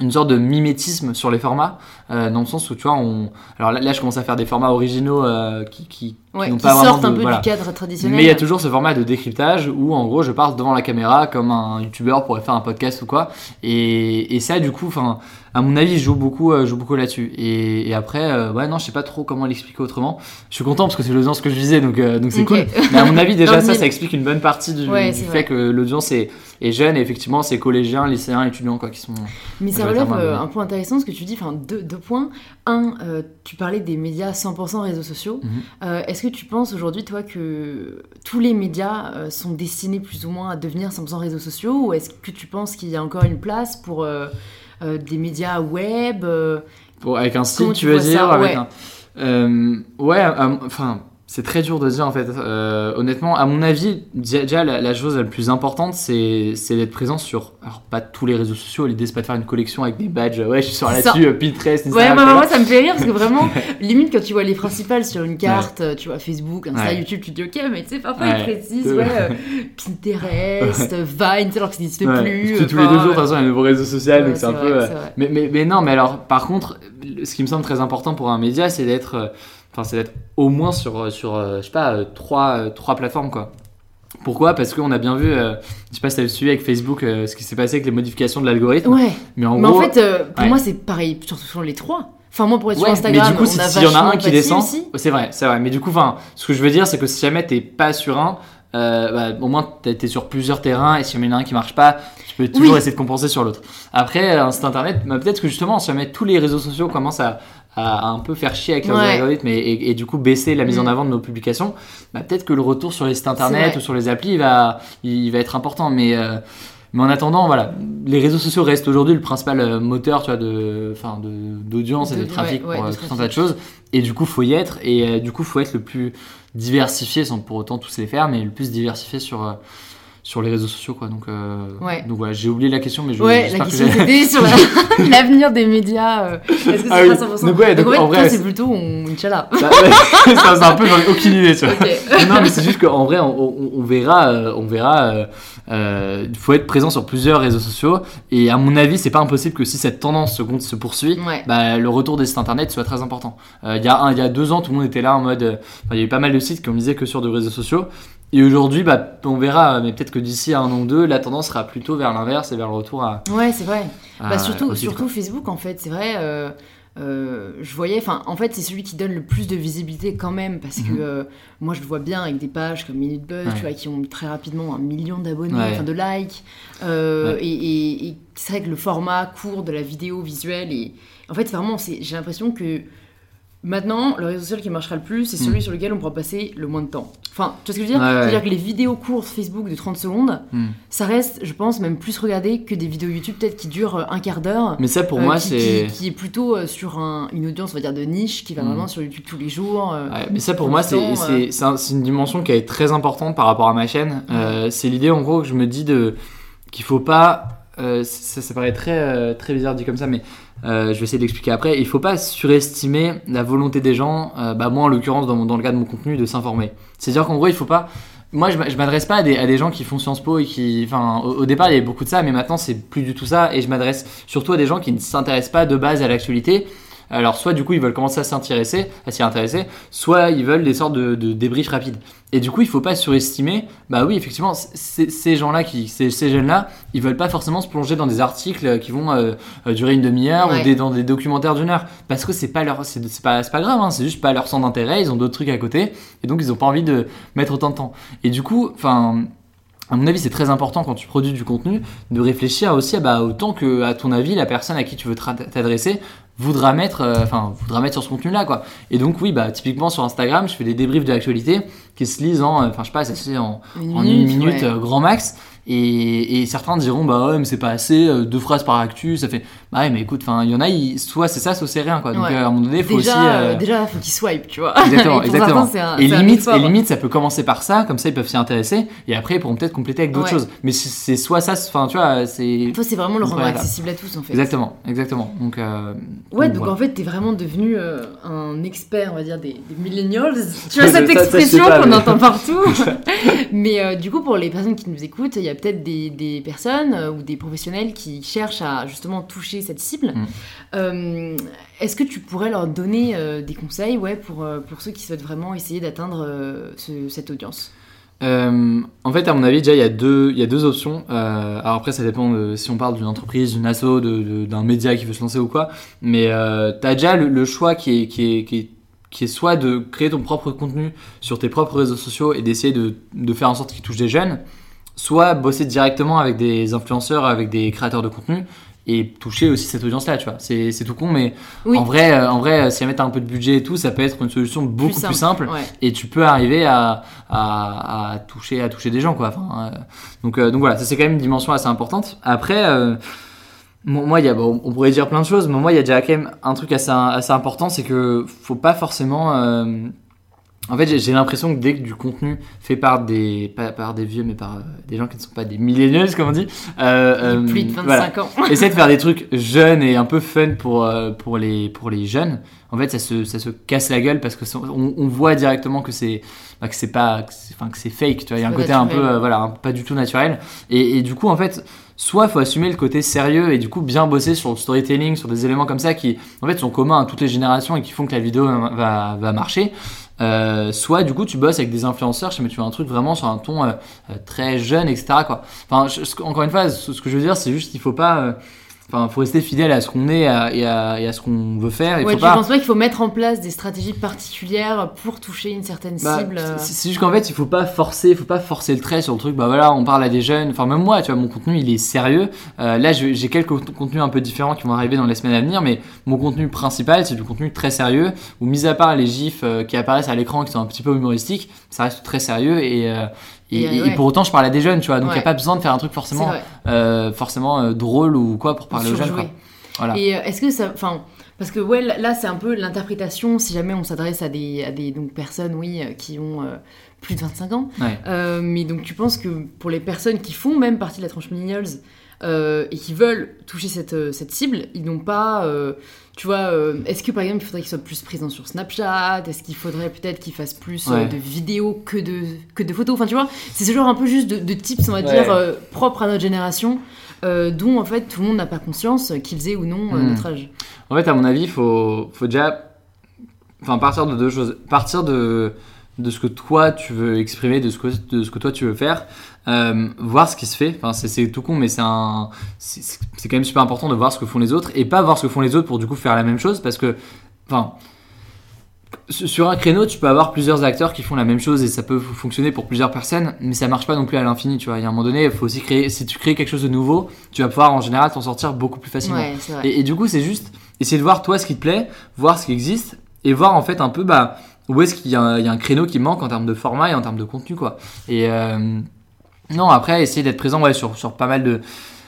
une sorte de mimétisme sur les formats, euh, dans le sens où tu vois, on. Alors là, là, je commence à faire des formats originaux euh, qui, qui, Ouais, pas sortent un peu voilà. du cadre traditionnel. Mais il y a toujours ce format de décryptage où en gros je parle devant la caméra comme un youtubeur pourrait faire un podcast ou quoi. Et, et ça du coup, enfin, à mon avis, je joue beaucoup, euh, je joue beaucoup là-dessus. Et, et après, euh, ouais, non, je sais pas trop comment l'expliquer autrement. Je suis content parce que c'est l'audience que je visais, donc euh, donc c'est cool. Mais à mon avis, déjà ça, ça explique une bonne partie du, Ouais, du c'est fait vrai. que l'audience est, est jeune. Et effectivement, c'est collégiens, lycéens, étudiants quoi qui sont. Mais ça relève un point intéressant ce que tu dis, enfin deux, deux points. Un, euh, tu parlais des médias 100% réseaux sociaux. Mhm. Euh, Est-ce que tu penses aujourd'hui, toi, que tous les médias euh, sont destinés plus ou moins à devenir 100% réseaux sociaux Ou est-ce que tu penses qu'il y a encore une place pour des médias web avec un style, tu tu veux dire avec Ouais. un- Ouais, enfin, c'est très dur de dire en fait. Euh, honnêtement, à mon avis, déjà la, la chose la plus importante, c'est d'être présent sur, alors pas tous les réseaux sociaux. L'idée c'est pas de faire une collection avec des badges. Ouais, je suis sur là-dessus, euh, Pinterest, Ouais, bah, moi ça me fait rire parce que vraiment, limite quand tu vois les principales sur une carte, euh, tu vois Facebook, Insta, Ouais. YouTube, tu te dis ok, mais tu sais, parfois Ouais. ils précisent, ouais, euh, Pinterest, Vine, alors que ça n'existe plus. Tous les deux jours, de toute façon, il y a un nouveau réseau social, donc c'est un vrai, peu. euh. Mais, mais, mais non, mais alors, par contre, ce qui me semble très important pour un média, c'est d'être, euh, enfin, c'est d'être au moins sur, euh, sur, euh, je sais pas, euh, trois, trois plateformes, quoi. Pourquoi? Parce qu'on a bien vu, euh, je sais pas si tu as suivi avec Facebook euh, ce qui s'est passé avec les modifications de l'algorithme. Ouais. Mais en mais gros, en fait, euh, pour ouais. moi, c'est pareil sur, sur les trois. Enfin, moi, pour être Ouais, sur Instagram, mais du coup, si- s'il y en a un qui descend, c'est vrai, c'est vrai. Mais du coup, enfin, ce que je veux dire, c'est que si jamais t'es pas sur un, bah, au moins t'es sur plusieurs terrains et si jamais il y en a un qui marche pas, tu peux toujours Oui. essayer de compenser sur l'autre. Après, site internet, bah, peut-être que justement, si jamais tous les réseaux sociaux commencent à, à- à un peu faire chier avec leurs Ouais. algorithmes et, et- et du coup baisser la mise en Mm. avant de nos publications, bah, peut-être que le retour sur les sites internet ou sur les applis il va, il va être important. Mais euh, mais en attendant, voilà, les réseaux sociaux restent aujourd'hui le principal euh, moteur, tu vois, de, enfin, de, d'audience et de trafic ouais, pour euh, de tout un tas de choses. Et du coup, faut y être. Et euh, du coup, faut être le plus diversifié, sans pour autant tous les faire, mais le plus diversifié sur, euh, sur les réseaux sociaux, quoi. Donc, euh, Ouais. donc voilà, j'ai oublié la question, mais je, Ouais, la que question j'ai- c'était sur la- l'avenir des médias. euh, Est-ce que c'est Ah oui. pas 100% Donc ouais, donc en fait, en vrai, c'est plutôt on... Inch'Allah. Bah, ça, c'est un peu, j'en ai aucune idée, tu vois. Ok. non, mais c'est juste qu'en vrai, on, on- verra, euh, on verra. euh, euh, Il faut être présent sur plusieurs réseaux sociaux. Et à mon avis, c'est pas impossible que si cette tendance se, se poursuit, bah, le retour des sites internet soit très important. Euh, Il y, a un- il y a deux ans, tout le monde était là en mode. euh, il y a eu pas mal de sites qui ont misé que sur des réseaux sociaux. Et aujourd'hui, bah, on verra, mais peut-être que d'ici un an ou deux, la tendance sera plutôt vers l'inverse et vers le retour à. Ouais, c'est vrai. à- Bah, surtout, surtout Facebook, en fait, c'est vrai. euh, euh, je voyais, enfin, en fait, c'est celui qui donne le plus de visibilité quand même, parce Mhm. que euh, moi, je le vois bien avec des pages comme Minute Buzz, Ouais. tu vois, qui ont très rapidement un million d'abonnés, Ouais. enfin de likes. Ouais. Et, et- et c'est vrai que le format court de la vidéo visuelle, et en fait, vraiment, j'ai l'impression que maintenant, le réseau social qui marchera le plus, c'est celui Mm. sur lequel on pourra passer le moins de temps. Enfin, tu vois ce que je veux dire? Ouais, ouais. C'est-à-dire que les vidéos courtes Facebook de 30 secondes, Hmm. ça reste, je pense, même plus regardé que des vidéos YouTube peut-être qui durent euh, un quart d'heure. Mais ça, pour euh, moi, c'est. qui, qui est plutôt euh, sur un- une audience, on va dire, de niche, qui va Mm. vraiment sur YouTube tous les jours. euh. Ouais, mais ça pour moi c'est c'est une dimension qui est très importante par rapport à ma chaîne. Euh, c'est l'idée en gros que je me dis de qu'il faut pas euh, ça, paraît très euh, très bizarre dit comme ça mais euh, je vais essayer d'expliquer après. Il faut pas surestimer la volonté des gens. bah moi en l'occurrence dans, le cas de mon contenu de s'informer. C'est-à-dire qu'en gros il faut pas moi, je m'a- je m'adresse pas à des, à des gens qui font Sciences Po et qui. Enfin, au, au départ, il y avait beaucoup de ça, mais maintenant, c'est plus du tout ça. Et je m'adresse surtout à des gens qui ne s'intéressent pas de base à l'actualité. Alors, soit du coup, ils veulent commencer à s'intéresser, à s'y intéresser, soit ils veulent des sortes de, de débriefs rapides. Et du coup, il faut pas surestimer. Bah oui, effectivement, ces gens-là, qui, ces, ces jeunes-là, ils veulent pas forcément se plonger dans des articles qui vont euh, euh, durer une demi-heure Ouais. ou des, dans des documentaires d'une heure. Parce que c'est pas leur, c'est pas, pas grave, hein, c'est juste pas leur centre d'intérêt. Ils ont d'autres trucs à côté, et donc ils ont pas envie de mettre autant de temps. Et du coup, enfin. À mon avis, c'est très important quand tu produis du contenu de réfléchir aussi à, bah, autant que, à ton avis, la personne à qui tu veux t'adresser voudra mettre, euh, enfin, voudra mettre sur ce contenu-là, quoi. Et donc, oui, bah, typiquement sur Instagram, je fais des débriefs de l'actualité qui se lisent en, euh, enfin, je sais pas, ça se lit en, Une en une minute ouais. euh, grand max. Et, et certains diront, bah ouais, mais c'est pas assez, euh, deux phrases par actu, ça fait. Bah ouais, mais écoute, enfin, il y en a, ils- soit c'est ça, soit c'est rien, quoi. Donc, Ouais. euh, à un moment donné, il faut déjà, aussi. euh, déjà, faut qu'ils swipe, tu vois. Exactement, Et exactement. un- et, limite, effort. et limite, ça peut commencer par ça, comme ça ils peuvent s'y intéresser, et après ils pourront peut-être compléter avec d'autres Ouais. choses. Mais c'est- soit ça, enfin tu vois, c'est. Toi, c'est vraiment le rendre accessible à tous, en fait. Exactement, exactement. Donc, euh, Ouais, donc donc voilà. en fait, t'es vraiment devenu euh, un expert, on va dire, des, des millennials. Tu vois cette expression qu'on entend partout. mais du coup, pour les personnes qui nous écoutent, il y a peut-être des, des personnes euh, ou des professionnels qui cherchent à justement toucher cette cible. Mm. Euh, Est-ce que tu pourrais leur donner euh, des conseils ouais, pour, pour ceux qui souhaitent vraiment essayer d'atteindre ce- cette audience? En fait, à mon avis, déjà, il y a deux, il y a deux options. Alors après, ça dépend de, si on parle d'une entreprise, d'une asso, d'un média qui veut se lancer ou quoi. Mais tu as déjà le, le choix qui est, qui, est, qui, est, qui est soit de créer ton propre contenu sur tes propres réseaux sociaux et d'essayer de, de faire en sorte qu'il touche des jeunes, soit bosser directement avec des influenceurs, avec des créateurs de contenu et toucher aussi cette audience-là, tu vois. C'est tout con, mais Oui. en vrai, euh, en vrai, si jamais t'as un peu de budget et tout, ça peut être une solution beaucoup plus simple Ouais. et tu peux arriver à, à, à toucher à toucher des gens quoi enfin, euh, donc euh, donc voilà ça c'est quand même une dimension assez importante après euh, moi il y a bon, on pourrait dire plein de choses mais moi il y a déjà quand même un truc assez assez important c'est que faut pas forcément euh, en fait j'ai- l'impression que dès que du contenu fait par des pas par des vieux mais par euh, des gens qui ne sont pas des millennials comme on dit euh, euh, Plus de 25 voilà. ans. Essayer de faire des trucs jeunes et un peu fun pour, euh, pour, les, pour les jeunes. En fait, ça se, ça se casse la gueule parce que on, on voit directement que c'est bah, que c'est pas enfin que c'est fake. Tu vois, il y a un côté un peu euh, voilà pas du tout naturel. Et, et du coup, en fait, soit faut assumer le côté sérieux et du coup bien bosser sur le storytelling, sur des éléments comme ça qui en fait sont communs à toutes les générations et qui font que la vidéo va, va marcher. Euh, soit du coup tu bosses avec des influenceurs, mais tu fais un truc vraiment sur un ton euh, euh, très jeune, etc. Quoi. Enfin, encore une fois, ce, que je veux dire, c'est juste qu'il faut pas. Euh, Enfin, faut rester fidèle à ce qu'on est et à, et à- et à ce qu'on veut faire. Il Ouais, faut tu pas. penses pas qu'il faut mettre en place des stratégies particulières pour toucher une certaine Bah, cible euh, c'est c'est juste qu'en fait, il faut pas forcer, faut pas forcer le trait sur le truc. Bah voilà, on parle à des jeunes. Enfin, même moi, tu vois, mon contenu, il est sérieux. Euh, là, j'ai quelques cont- contenus un peu différents qui vont arriver dans les semaines à venir, mais mon contenu principal, c'est du contenu très sérieux. Où, mis à part les gifs euh, qui apparaissent à l'écran, qui sont un petit peu humoristiques, ça reste très sérieux et. euh, et, Et, euh, et- pour autant, je parle à des jeunes, tu vois, donc il n'y Ouais. a pas besoin de faire un truc forcément, euh, forcément euh, drôle ou quoi pour parler aux jeunes. Quoi. Voilà. Et est-ce que ça. Enfin, parce que ouais, là, c'est un peu l'interprétation, si jamais on s'adresse à des, à des donc, personnes, oui, qui ont euh, plus de 25 ans. Ouais. Mais donc tu penses que pour les personnes qui font même partie de la tranche millennials et qui veulent toucher cette, cette cible, ils n'ont pas. Tu vois, euh, est-ce que par exemple il faudrait qu'ils soient plus présents sur Snapchat? Est-ce qu'il faudrait peut-être qu'ils fassent plus euh, de vidéos que de, que de photos? Enfin, tu vois, c'est ce genre un peu juste de, de tips, on va Ouais. dire, euh, propres à notre génération, euh, dont en fait tout le monde n'a pas conscience qu'ils aient ou non Hmm. notre âge. En fait, à mon avis, il faut, faut déjà enfin, partir de deux choses. Partir de, de ce que toi tu veux exprimer, de ce que, de ce que toi tu veux faire, euh, voir ce qui se fait. Enfin, c'est, tout con, mais c'est, quand même super important de voir ce que font les autres et pas voir ce que font les autres pour du coup faire la même chose parce que, enfin. sur- un créneau, tu peux avoir plusieurs acteurs qui font la même chose et ça peut fonctionner pour plusieurs personnes, mais ça marche pas non plus à l'infini, tu vois. Il y a un moment donné, il faut aussi créer. Si tu crées quelque chose de nouveau, tu vas pouvoir en général t'en sortir beaucoup plus facilement. Ouais. Et, et du coup, c'est juste essayer de voir toi ce qui te plaît, voir ce qui existe et voir en fait un peu bah, où est-ce qu'il y, a un- il y a un créneau qui manque en termes de format et en termes de contenu quoi. Et euh, non, après essayer d'être présent ouais, sur, sur pas mal de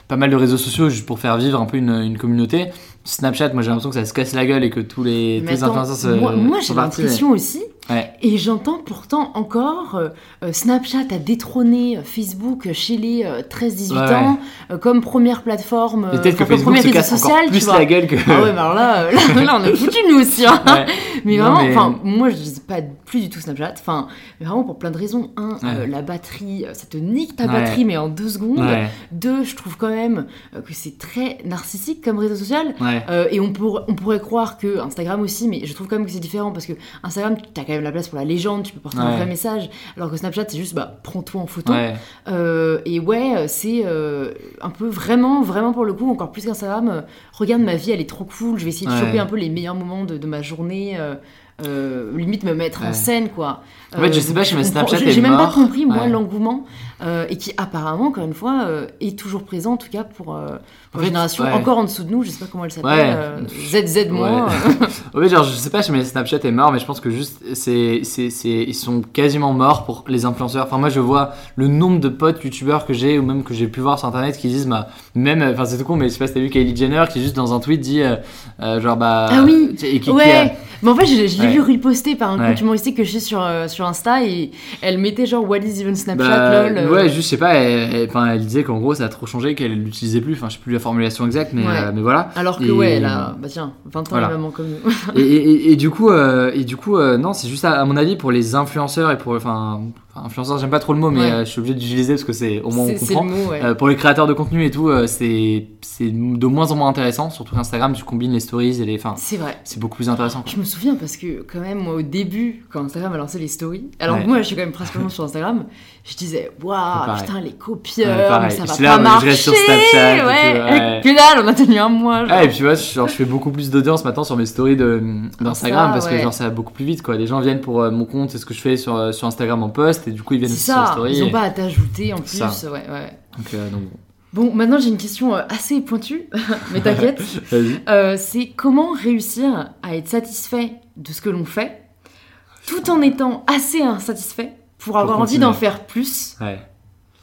pas mal de réseaux sociaux juste pour faire vivre un peu une, une communauté. Snapchat, moi j'ai l'impression que ça se casse la gueule et que tous les, tous les influenceurs se moi, moi, j'ai l'impression aussi, mais- Ouais. et j'entends pourtant encore euh, euh, Snapchat a détrôné euh, Facebook chez les euh, 13-18 Ouais. ans euh, comme première plateforme, Et euh, peut-être que comme Facebook premier se casse encore social, tu plus la gueule que. Ah ouais, mais alors là, là, là, on a foutu nous aussi. hein. Ouais. Mais Non, vraiment, mais- enfin, moi je dis pas plus du tout Snapchat. Enfin, vraiment pour plein de raisons. Un, Ouais. euh, la batterie, euh, ça te nique ta Ouais. batterie, mais en deux secondes. Ouais, Deux, je trouve quand même euh, que c'est très narcissique comme réseau social. Euh, et on, pour- on pourrait croire que Instagram aussi, mais je trouve quand même que c'est différent parce que Instagram, tu as quand même la place pour la légende, tu peux porter un vrai message, alors que Snapchat, c'est juste bah, prends-toi en photo. Euh, et ouais, c'est un peu vraiment, vraiment pour le coup, encore plus qu'Instagram. regarde ma vie, elle est trop cool. Je vais essayer de choper un peu les meilleurs moments de, de ma journée. Euh, limite me mettre en scène quoi. En fait, je sais donc pas comprends- Snapchat j'ai- même pas compris moi Ouais. l'engouement euh, et qui apparemment encore une fois euh, est toujours présent en tout cas pour, euh, pour En la fait, génération ouais. encore en dessous de nous. Je sais pas comment elle s'appelle. Ouais. euh, ZZ moins. Ouais. Ouais, genre, je sais pas mais Snapchat est mort, mais je pense que juste, c'est, c'est, ils sont quasiment morts pour les influenceurs. Enfin, moi, je vois le nombre de potes youtubeurs que j'ai, ou même que j'ai pu voir sur internet, qui disent, bah, même, enfin, c'est tout con, mais je sais pas si t'as vu Kylie Jenner, qui juste dans un tweet dit, euh, euh, genre, bah. Ah oui. et qui- qui a- Ouais, mais en fait, je, je l'ai vu reposter par un compte humoristique que je suis sur, euh, sur Insta et elle mettait genre What is even Snapchat Bah, lol. euh, ouais, juste, je sais pas, elle, elle- enfin, elle disait qu'en gros, ça a trop changé, qu'elle l'utilisait plus. Enfin, je sais plus la formulation exacte, mais, Ouais. euh, mais voilà. Alors que Et- ouais, elle a, bah tiens, 20 ans Voilà. maman comme nous. et, et- et- et du coup, euh, et du coup euh, non, c'est juste à, à mon avis pour les influenceurs et pour. Enfin, influenceurs, j'aime pas trop le mot, mais Ouais. je suis obligé d'utiliser parce que c'est au moins on le comprend. mot, ouais. Pour les créateurs de contenu et tout, c'est c'est de moins en moins intéressant. Surtout Instagram, tu combines les stories et les. Enfin, c'est vrai. c'est beaucoup plus intéressant. quoi. Je me souviens parce que quand même moi au début quand Instagram a lancé les stories, alors Ouais. que moi je suis quand même principalement sur Instagram, je disais waouh putain les Ouais, copieurs, pareil. mais ça va suis là, pas moi, je marcher. reste sur Snapchat ouais. ouais. Que dalle, on a tenu un mois. genre. Ah, et puis tu vois, genre, je fais beaucoup plus d'audience maintenant sur mes stories de- d'Instagram Insta, parce que ouais. genre ça va beaucoup plus vite quoi. Les gens viennent pour euh, mon compte et ce que je fais sur, euh, sur Instagram en post et du coup ils viennent c'est sur stories. ils ont et- pas à t'ajouter en plus. Ça. Ouais, ouais. Donc, euh, donc, Bon, maintenant j'ai une question euh, assez pointue, mais t'inquiète. Euh, c'est comment réussir à être satisfait de ce que l'on fait, tout en étant assez insatisfait pour avoir envie d'en faire plus, Ouais.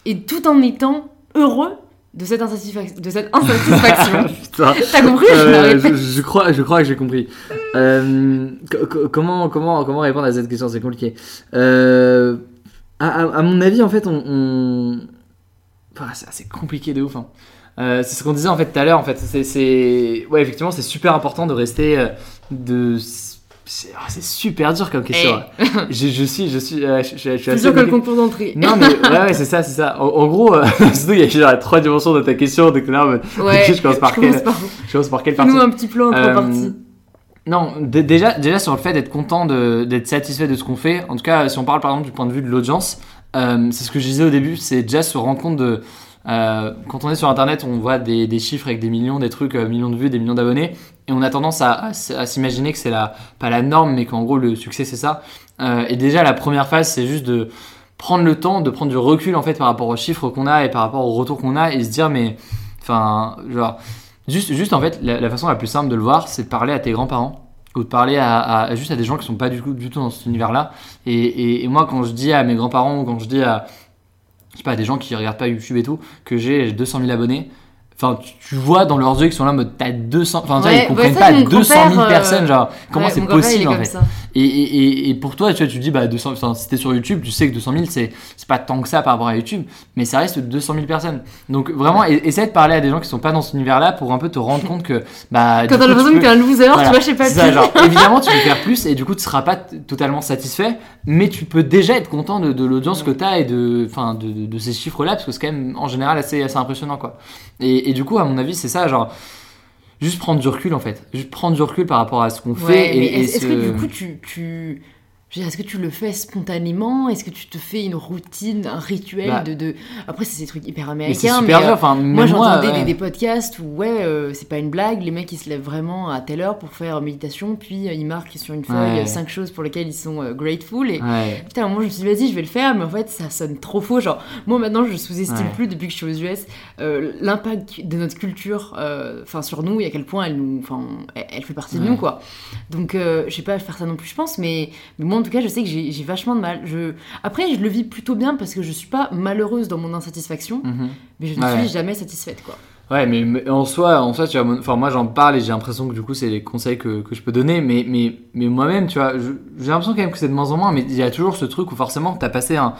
et tout en étant heureux de cette, insatisfac- de cette insatisfaction. T'as compris je Euh, je, je crois, je crois que j'ai compris. Euh, co- co- comment, comment, comment répondre à cette question? C'est compliqué. À, à- à mon avis, en fait, on. on... Enfin, c'est assez compliqué de ouf. hein. Euh, c'est ce qu'on disait en fait tout à l'heure. En fait, c'est, ouais, effectivement, c'est super important de rester euh, de. C'est, ah, c'est super dur comme question. Eh. hein. je, je suis, je suis, euh, je, je- je suis assez sûr que le concours d'entrée. Non mais ouais, ouais c'est ça c'est ça en, en gros euh, surtout il y a genre trois dimensions de ta question donc là Ouais, je commence par quelle par je commence par quelle partie nous un petit plan en trois Euh, parties. Non, déjà, déjà sur le fait d'être content, de- d'être satisfait de ce qu'on fait, en tout cas si on parle par exemple du point de vue de l'audience, euh, c'est ce que je disais au début, c'est déjà se rendre compte de... euh, quand on est sur internet, on voit des, des chiffres avec des millions, des trucs, euh, millions de vues, des millions d'abonnés, et on a tendance à, à s'imaginer que c'est la, pas la norme, mais qu'en gros le succès c'est ça. Euh, et déjà la première phase, c'est juste de prendre le temps, de prendre du recul en fait par rapport aux chiffres qu'on a et par rapport au retour qu'on a, et se dire mais, enfin, genre, juste, juste en fait, la, la façon la plus simple de le voir, c'est de parler à tes grands-parents ou de parler à, juste à des gens qui sont pas du, tout dans cet univers-là. Et, moi, quand je dis à mes grands-parents ou quand je dis à, pas, à des gens qui regardent pas YouTube et tout, que j'ai 200 000 abonnés, enfin, tu, vois dans leurs yeux qu'ils sont là en mode t'as 200, enfin, Ouais, ils comprennent ça, pas mon 200 000 grand-père, euh, personnes, genre, comment Ouais, c'est possible en fait. Et, et, pour toi, tu vois, tu te dis, bah, 200, enfin, si t'es sur YouTube, tu sais que 200 000, c'est, pas tant que ça par rapport à YouTube, mais ça reste 200 000 personnes. Donc vraiment, essaie de parler à des gens qui sont pas dans cet univers-là pour un peu te rendre compte que, bah, Quand t'as l'impression que t'es un loser, Voilà. tu vois, je sais pas. ça, genre, évidemment, tu peux faire plus et du coup, tu seras pas totalement satisfait, mais tu peux déjà être content de, de l'audience que tu as et de, enfin, de, de- de ces chiffres-là, parce que c'est quand même en général assez, assez impressionnant, quoi. Et, et du coup, à mon avis, c'est ça, genre, juste prendre du recul en fait, juste prendre du recul par rapport à ce qu'on fait. Ouais, et, et est-ce que du coup tu, tu... Est-ce que tu le fais spontanément? Est-ce que tu te fais une routine, un rituel Bah. de, de... Après, c'est ces trucs hyper mais américains, super mais, dur, euh, enfin, moi j'entendais ouais. des, des podcasts où, ouais, euh, c'est pas une blague, les mecs ils se lèvent vraiment à telle heure pour faire méditation, puis euh, ils marquent sur une feuille Ouais. cinq choses pour lesquelles ils sont euh, grateful, et Ouais. Putain, moi je me suis dit, vas-y, je vais le faire, mais en fait, ça sonne trop faux. Genre, moi maintenant, je sous-estime plus depuis que je suis aux US l'impact de notre culture enfin sur nous et à quel point elle nous. Elle, elle fait partie de nous, quoi. Donc, je sais pas faire ça non plus, je pense, mais, mais moi en tout cas, je sais que j'ai vachement de mal. Je... Après, je le vis plutôt bien parce que je suis pas malheureuse dans mon insatisfaction, Mhm. mais je ne Ouais. suis jamais satisfaite, quoi. Ouais, mais, mais en soi, en soi, tu vois, enfin moi j'en parle et j'ai l'impression que du coup c'est les conseils que, que je peux donner, mais, mais, mais moi-même, tu vois, j'ai l'impression quand même que c'est de moins en moins, mais il y a toujours ce truc où forcément t'as passé un,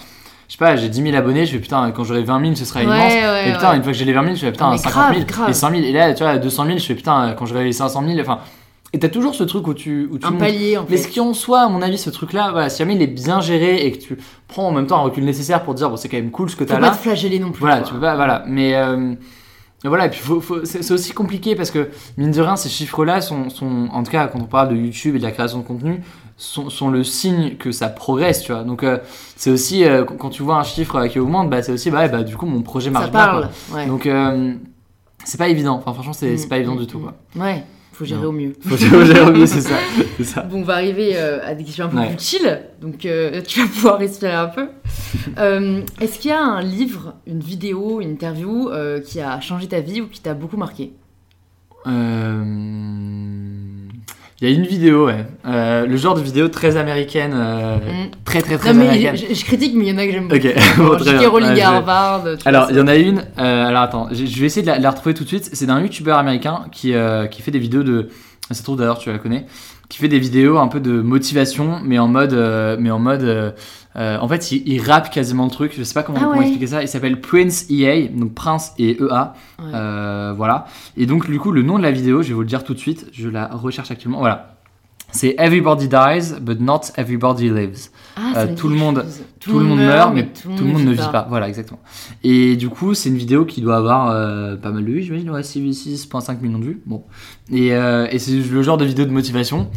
je sais pas, j'ai 10 000 abonnés, je fais putain, quand j'aurai 20 000 ce sera Ouais, immense, ouais, et putain, ouais. une fois que j'ai les 20 000, je fais putain, mais 50 grave, 000 grave. et 100 000, et là, tu vois, 200 000, je fais putain, quand j'aurai les 500 000, enfin, et t'as toujours ce truc où tu, où tu Un montes. palier, en Mais ce qui en soit, à mon avis, ce truc-là, voilà, si jamais il est bien géré et que tu prends en même temps un recul nécessaire pour dire, bon, c'est quand même cool ce que Faut t'as pas là. te flageller non plus. Voilà, quoi. tu peux pas, voilà. Mais euh, voilà, et puis faut, faut- c'est aussi compliqué parce que, mine de rien, ces chiffres-là sont, sont, en tout cas, quand on parle de YouTube et de la création de contenu, sont, sont le signe que ça progresse, tu vois. Donc, euh, c'est aussi, euh, quand tu vois un chiffre qui augmente, bah, c'est aussi, bah, bah, du coup, mon projet marche Ça bien, parle, quoi. ouais. Donc, c'est pas évident. Enfin, franchement, c'est Mm, pas évident mm, du tout, mm. quoi. Ouais, faut gérer Non. au mieux. Faut gérer au mieux, c'est ça. Bon, on va arriver euh, à des questions un peu Ouais. plus chill, donc euh, tu vas pouvoir respirer un peu. Euh, Est-ce qu'il y a un livre, une vidéo, une interview qui a changé ta vie ou qui t'a beaucoup marqué? Euh, Il y a une vidéo, ouais. Euh, le genre de vidéo très américaine, euh, Mm. très très très Non, mais américaine. je, je critique, mais il y en a que j'aime beaucoup. Ok, Genre bon, très J.K. bien. Rowling Ouais, je à vais- Harvard. Alors, il y en a une. euh, alors, attends, je je vais essayer de la, de la retrouver tout de suite. C'est d'un youtubeur américain qui, euh, qui fait des vidéos de. Ça se trouve d'ailleurs, tu la connais. Qui fait des vidéos un peu de motivation, mais en mode. euh, mais en mode. Euh, en fait, il, il rappe quasiment le truc. Je sais pas comment, Ah comment ouais. expliquer ça. Il s'appelle Prince EA, donc Prince et EA. Ouais. Euh, voilà. Et donc, du coup, le nom de la vidéo, je vais vous le dire tout de suite. Je la recherche actuellement. Voilà. C'est Everybody dies, but not everybody lives. Ah, euh, tout le monde- chose. Tout, le monde meurt, mais tout le monde ne vit pas. Voilà, exactement. Et du coup, c'est une vidéo qui doit avoir euh, pas mal de vues, j'imagine, ouais, 6 6,5 millions de vues. Bon. Et, euh, et c'est le genre de vidéo de motivation.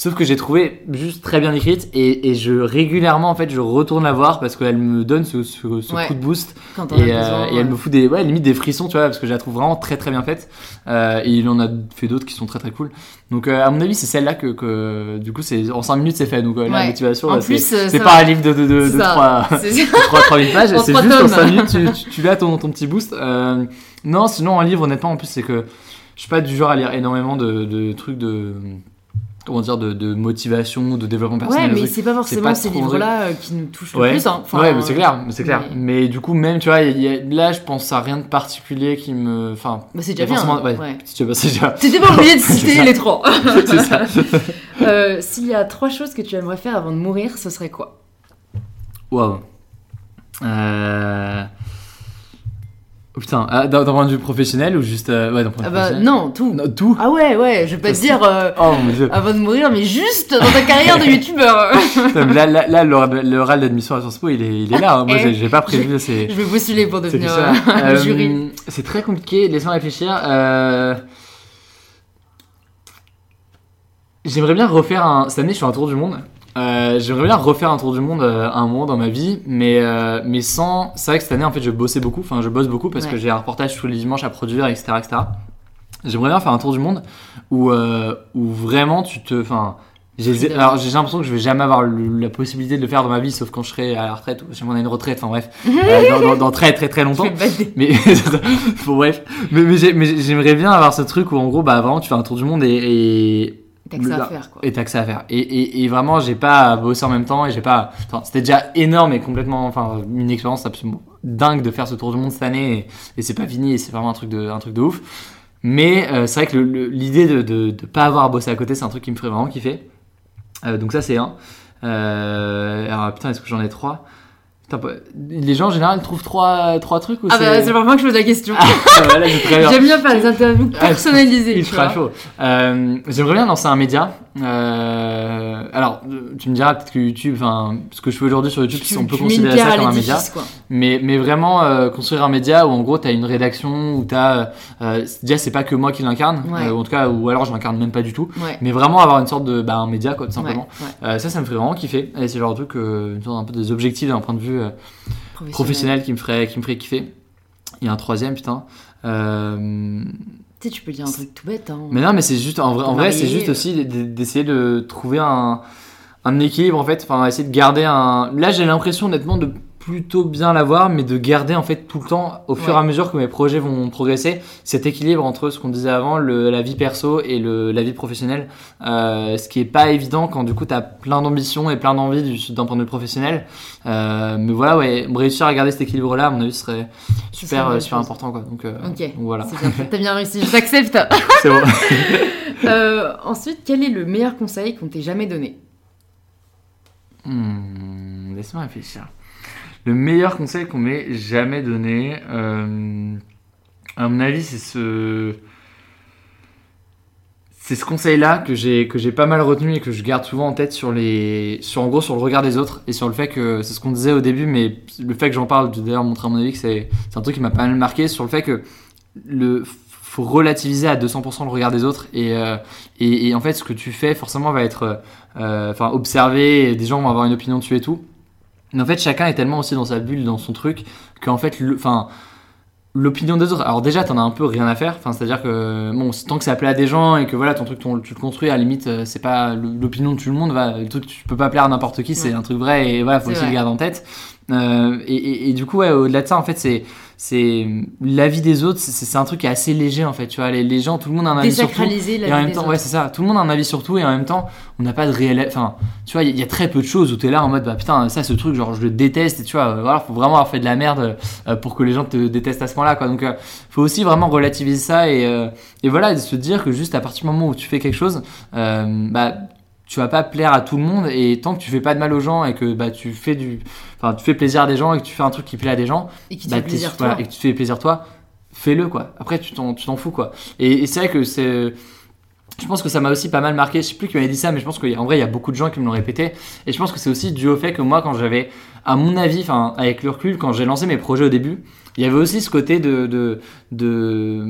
Sauf que j'ai trouvé juste très bien écrite et, et je régulièrement en fait je retourne la voir parce qu'elle me donne ce, ce- ce Ouais. coup de boost Quand et, euh, besoin, et elle ouais. me fout des ouais limite des frissons tu vois parce que je la trouve vraiment très très bien faite Euh, et il en a fait d'autres qui sont très très cool donc euh, à mon avis c'est celle là que, que du coup c'est en 5 minutes c'est fait donc euh, la Ouais. motivation En c'est euh, c'est pas un livre de, de, de, de ça. 3, C'est- 3, 3000 pages, En c'est juste en tomes. 5 minutes, tu, tu, tu l'as ton, ton petit boost. Euh, non, sinon, un livre, honnêtement, en plus, c'est que je suis pas du genre à lire énormément de, de trucs de. Comment dire, de, de motivation, de développement Ouais, personnel. de mais c'est pas forcément ces livres-là euh, qui nous touchent le Ouais. plus. hein. Enfin, ouais, mais c'est clair, mais c'est clair. mais- Mais... du coup, même, tu vois, il y a- là, je pense à rien de particulier qui me. Enfin, bah, c'est déjà bien. forcément- ouais. Ouais. c'est déjà. Pas obligé de citer les trois. c'est ça. Euh, S'il y a trois choses que tu aimerais faire avant de mourir, ce serait quoi? Waouh. Oh, putain, ah, d'un d'un point de vue professionnel ou juste. euh, Ouais, d'un point de Ah vue bah professionnel non, tout. Non, tout Ah ouais, ouais, je vais pas te dire euh, Oh mon dieu. avant de mourir, mais juste dans ta carrière de youtubeur. Putain, mais là, là, là, l'oral l'oral d'admission à Sciences Po, il est, il est là. hein. Moi, Eh, j'ai j'ai pas prévu. C'est je vais postuler pour c'est devenir ça. euh, Euh, jury. C'est très compliqué. Laisse-moi réfléchir. Euh... J'aimerais bien refaire un. Cette année, je fais un tour du monde. Euh, J'aimerais bien refaire un tour du monde euh, un moment dans ma vie, mais, euh, mais sans. C'est vrai que cette année, en fait, je bossais beaucoup. Enfin, je bosse beaucoup parce Ouais. que j'ai un reportage tous les dimanches à produire, etc. etc. J'aimerais bien faire un tour du monde où, où vraiment tu te. Enfin, j'ai Freedom. alors, j'ai l'impression que je vais jamais avoir le- la possibilité de le faire dans ma vie, sauf quand je serai à la retraite ou si on a une retraite. Enfin, bref, euh, dans, dans- dans très très très longtemps. Mais bon, bref, mais, mais j'ai- mais j'aimerais bien avoir ce truc où en gros, bah vraiment, tu fais un tour du monde et, et T'as que ça à faire, quoi. et t'as que ça à faire. Et, et, et vraiment, j'ai pas bossé en même temps et j'ai pas. Enfin, c'était déjà énorme et complètement. Enfin, une expérience absolument dingue de faire ce tour du monde cette année et, et c'est pas fini et c'est vraiment un truc de, un truc de ouf. Mais euh, c'est vrai que l'idée de, de, de pas avoir à bosser à côté, c'est un truc qui me ferait vraiment kiffer. Euh, donc, ça, c'est un. Euh, alors, putain, est-ce que j'en ai trois? Les gens en général trouvent trois, trois trucs ou Ah bah, c'est moi que je pose la question. Ah, voilà. J'aime bien faire des interviews Ah, personnalisées. tu Ultra chaud. Euh, J'aimerais bien lancer un média. Euh, alors, euh, tu me diras peut-être que YouTube, ce que je fais aujourd'hui sur YouTube, Tu, on peut considérer ça comme un média. quoi. Mais, mais vraiment euh, construire un média où en gros, tu as une rédaction, où tu as. déjà, c'est pas que moi qui l'incarne, Ouais. euh, en tout cas, ou alors je l'incarne même pas du tout. Ouais. Mais vraiment avoir une sorte de. Bah, un média, quoi, tout simplement. Ouais. Euh, ça, ça me ferait vraiment kiffer. Et c'est genre de truc, euh, une sorte un peu des objectifs d'un point de vue euh, Professionnel. professionnel qui me, ferait, qui me ferait kiffer. Il y a un troisième, putain. Euh, Tu sais, tu peux dire un truc tout bête. Hein. mais non, mais c'est juste, en vrai, en vrai c'est juste euh. aussi d- d'essayer de trouver un, un équilibre en fait, enfin essayer de garder un. Là, j'ai l'impression honnêtement de plutôt bien l'avoir, mais de garder en fait tout le temps, au fur et Ouais. à mesure que mes projets vont progresser, cet équilibre entre ce qu'on disait avant, le, la vie perso et le, la vie professionnelle, euh, ce qui est pas évident quand du coup t'as plein d'ambitions et plein d'envies du- d'un point de vue professionnel. Euh, mais voilà, ouais, réussir à garder cet équilibre-là, à mon avis, serait super, euh, super important quoi. Donc, euh, Ok. donc voilà, t'as bien réussi, je t'accepte. c'est bon. Ensuite, quel est le meilleur conseil qu'on t'ait jamais donné? Hmm, Laisse-moi réfléchir. Le meilleur conseil qu'on m'ait jamais donné, euh, à mon avis, c'est ce. C'est ce conseil-là que j'ai que j'ai pas mal retenu et que je garde souvent en tête sur les sur le regard des autres et sur le fait que c'est ce qu'on disait au début mais le fait que j'en parle d'ailleurs montré à mon avis que c'est un truc qui m'a pas mal marqué sur le fait que le faut relativiser à 200% le regard des autres et, euh, et, en fait ce que tu fais forcément va être euh, observé des gens vont avoir une opinion dessus et tout mais en fait chacun est tellement aussi dans sa bulle dans son truc qu'en fait enfin l'opinion des autres alors déjà t'en as un peu rien à faire enfin c'est à dire que bon tant que ça plaît à des gens et que voilà ton truc ton- tu le construis à la limite euh, c'est pas l'opinion de tout le monde va truc tu peux pas plaire à n'importe qui c'est Ouais. un truc vrai et voilà faut aussi vrai. le garder en tête Euh, et, et- et du coup ouais, au-delà de ça en fait c'est c'est l'avis des autres c'est un truc qui est assez léger en fait tu vois les, les gens tout le monde a un avis sur tout et en même temps, autres. ouais, c'est ça. Tout le monde a un avis sur tout et en même temps, on n'a pas de réel. Enfin, tu vois, il y, a- il y a très peu de choses où t'es là en mode, bah putain, ça, ce truc, genre, je le déteste et tu vois, euh, voilà, faut vraiment avoir fait de la merde euh, pour que les gens te détestent à ce point-là, quoi. Donc, euh, faut aussi vraiment relativiser ça et, euh, et voilà, de se dire que juste à partir du moment où tu fais quelque chose, euh, bah, tu vas pas plaire à tout le monde et tant que tu fais pas de mal aux gens et que bah tu fais du enfin tu fais plaisir à des gens et que tu fais un truc qui plaît à des gens Et qui bah, voilà, toi. et que tu fais plaisir toi, fais-le quoi. Après tu t'en tu t'en fous quoi. Et, et c'est vrai que c'est je pense que ça m'a aussi pas mal marqué. Je sais plus qui m'avait dit ça, mais je pense qu'en vrai, il y a beaucoup de gens qui me l'ont répété. Et je pense que c'est aussi dû au fait que moi, quand j'avais, à mon avis, enfin, avec le recul, quand j'ai lancé mes projets au début, il y avait aussi ce côté de. de, de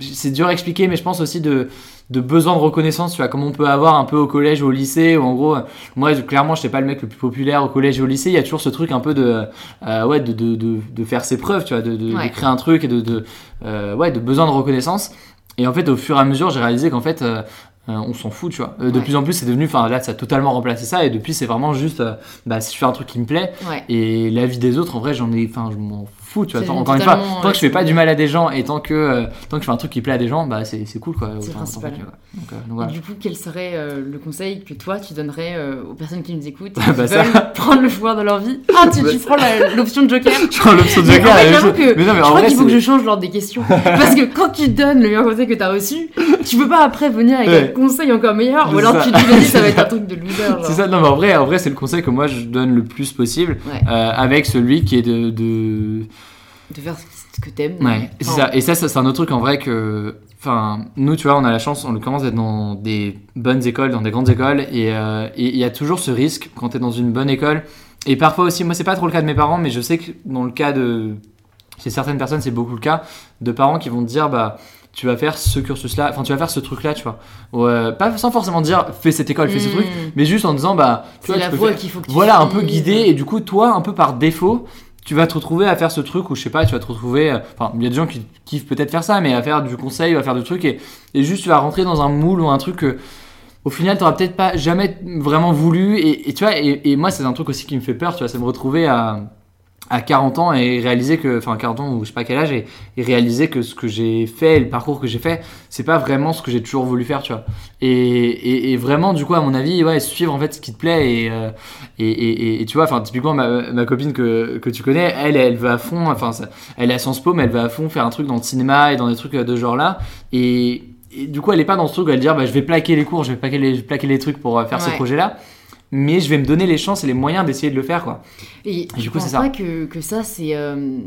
c'est dur à expliquer, mais je pense aussi de, de besoin de reconnaissance, tu vois, comme on peut avoir un peu au collège ou au lycée, où en gros, moi, clairement, je n'étais pas le mec le plus populaire au collège et au lycée, il y a toujours ce truc un peu de, euh, ouais, de, de, de, de faire ses preuves, tu vois, de, Ouais. créer un truc et de, euh, ouais, de besoin de reconnaissance. Et en fait, au fur et à mesure, j'ai réalisé qu'en fait, euh, on s'en fout, tu vois. De Ouais. plus en plus, c'est devenu, enfin là, ça a totalement remplacé ça, et depuis, c'est vraiment juste, bah, si je fais un truc qui me plaît, et la vie des autres, en vrai, j'en ai, enfin, je m'en fous, tu vois. Tant- encore une fois, tant que je fais pas du mal à des gens, et tant que, euh, tant que je fais un truc qui plaît à des gens, bah, c'est c'est cool, quoi. C'est Autant- principal. autant. Donc, euh, donc Et voilà. du coup, quel serait euh, le conseil que toi tu donnerais euh, aux personnes qui nous écoutent Bah, ça. prendre le pouvoir de leur vie? Ah, tu, Bah, tu prends l'option de Joker Je prends l'option de Mais en Joker, fait, que Mais non, mais je en crois vrai, qu'il faut que je change l'ordre des questions. Parce que quand tu donnes le meilleur conseil que tu as reçu, tu peux pas après venir avec Ouais. un conseil encore meilleur. Ou alors tu te dis, ça va être un truc de loser. C'est ça, non, mais en vrai, en vrai c'est le conseil que moi je donne le plus possible, avec celui qui est de- de, faire ce que t'aimes. Ouais, c'est ça. Et ça, ça, c'est un autre truc en vrai que. Enfin, nous, tu vois, on a la chance, on le commence d'être dans des bonnes écoles, dans des grandes écoles, et euh, et il y a toujours ce risque quand tu es dans une bonne école. Et parfois aussi, moi, c'est pas trop le cas de mes parents, mais je sais que dans le cas de. Chez certaines personnes, c'est beaucoup le cas de parents qui vont te dire, bah. tu vas faire ce cursus-là, enfin tu vas faire ce truc-là, tu vois. Ouais, pas sans forcément dire fais cette école, fais ce Mm. truc, mais juste en disant bah tu C'est vois, la voie faire- qu'il faut que tu voilà un peu guidé et du coup toi un peu par défaut tu vas te retrouver à faire ce truc ou je sais pas tu vas te retrouver euh, enfin il y a des gens qui kiffent peut-être faire ça mais à faire du conseil ou à faire du truc et, juste tu vas rentrer dans un moule ou un truc que au final t'auras peut-être pas jamais vraiment voulu et, tu vois et moi c'est un truc aussi qui me fait peur tu vois c'est me retrouver à à 40 ans et réaliser que enfin 40 ans ou je sais pas quel âge et, et réaliser que ce que j'ai fait le parcours que j'ai fait c'est pas vraiment ce que j'ai toujours voulu faire tu vois. Et, et, et vraiment du coup à mon avis ouais suivre en fait ce qui te plaît et euh, et, tu vois enfin typiquement ma, ma copine que, que tu connais elle elle veut à fond enfin elle est à Sciences Po mais elle veut à fond faire un truc dans le cinéma et dans des trucs de ce genre là et, du coup elle est pas dans ce truc où elle dire bah je vais plaquer les cours je vais plaquer les, plaquer les trucs pour euh, faire ce projet là mais je vais me donner les chances et les moyens d'essayer de le faire quoi Et Et du je coup, c'est ça. que, que ça, c'est euh,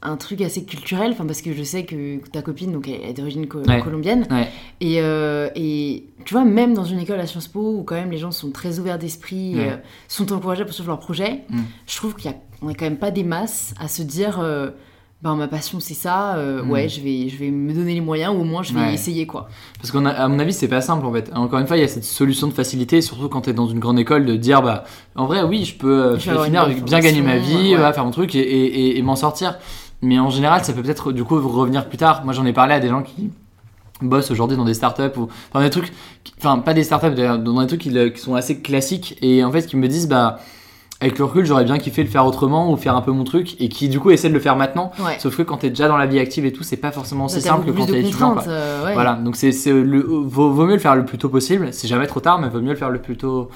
un truc assez culturel, enfin, parce que je sais que ta copine, donc, elle est d'origine co- Ouais. colombienne. ouais Et, euh, et tu vois, même dans une école à Sciences Po, où quand même les gens sont très ouverts d'esprit, euh, sont encouragés à poursuivre leur projet, Mm. je trouve qu'il y a, on a quand même pas des masses à se dire, euh, ben, ma passion c'est ça, euh, Mm. ouais, je vais, je vais me donner les moyens, ou au moins je vais Ouais. essayer, quoi. Parce qu'à mon avis, c'est pas simple en fait. Encore une fois, il y a cette solution de facilité, surtout quand tu es dans une grande école, de dire bah en vrai, oui, je peux euh, Je finir, bien gagner ma vie, ouais. voilà, faire mon truc et, et- et- et m'en sortir. Mais en général, ça peut peut-être du coup revenir plus tard. Moi, j'en ai parlé à des gens qui bossent aujourd'hui dans des startups ou dans des trucs, qui- enfin pas des startups, d'ailleurs, dans des trucs qui, qui sont assez classiques et en fait qui me disent bah avec le recul, j'aurais bien kiffé le faire autrement ou faire un peu mon truc et qui du coup essaient de le faire maintenant. Ouais. Sauf que quand t'es déjà dans la vie active et tout, c'est pas forcément aussi T'as simple que quand t'es étudiant. euh, ouais. Voilà, donc c'est le vaut, vaut mieux le faire le plus tôt possible. C'est jamais trop tard, mais vaut mieux le faire le plus tôt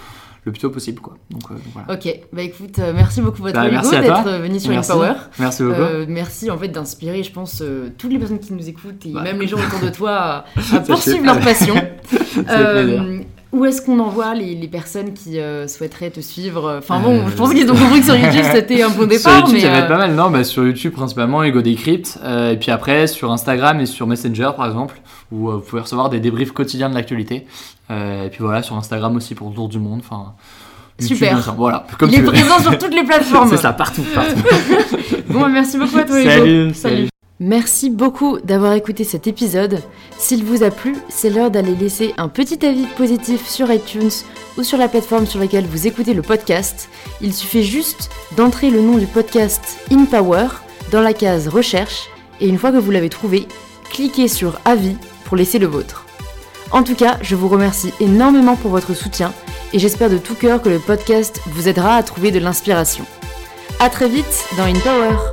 le plus tôt possible quoi. Donc, euh, voilà. Ok, bah écoute, euh, merci beaucoup votre Bah, à toi. d'être venu sur Merci. Empower. Merci beaucoup. Euh, merci en fait d'inspirer, je pense, toutes les personnes qui nous écoutent et Bah. même les gens autour de toi à, poursuivre leur passion. où est-ce qu'on envoie les, les personnes qui euh, souhaiteraient te suivre? Enfin bon, Euh, je pense qu'ils ont compris que sur YouTube c'était un bon Sur départ, YouTube, mais ça va être euh, pas mal, non bah, Sur YouTube, principalement, Ego Decrypt. et puis après, sur Instagram et sur Messenger, par exemple, où vous pouvez recevoir des débriefs quotidiens de l'actualité. Et puis voilà, sur Instagram aussi pour le tour du monde. Enfin, Super. Voilà, comme il tu est veux. présent sur toutes les plateformes. C'est ça, partout, partout. Bon, bah, merci beaucoup à toi Hugo. salut, salut. Merci beaucoup d'avoir écouté cet épisode. S'il vous a plu, c'est l'heure d'aller laisser un petit avis positif sur iTunes ou sur la plateforme sur laquelle vous écoutez le podcast. Il suffit juste d'entrer le nom du podcast In Power dans la case recherche et une fois que vous l'avez trouvé, cliquez sur avis pour laisser le vôtre. En tout cas, je vous remercie énormément pour votre soutien et j'espère de tout cœur que le podcast vous aidera à trouver de l'inspiration. A très vite dans In Power.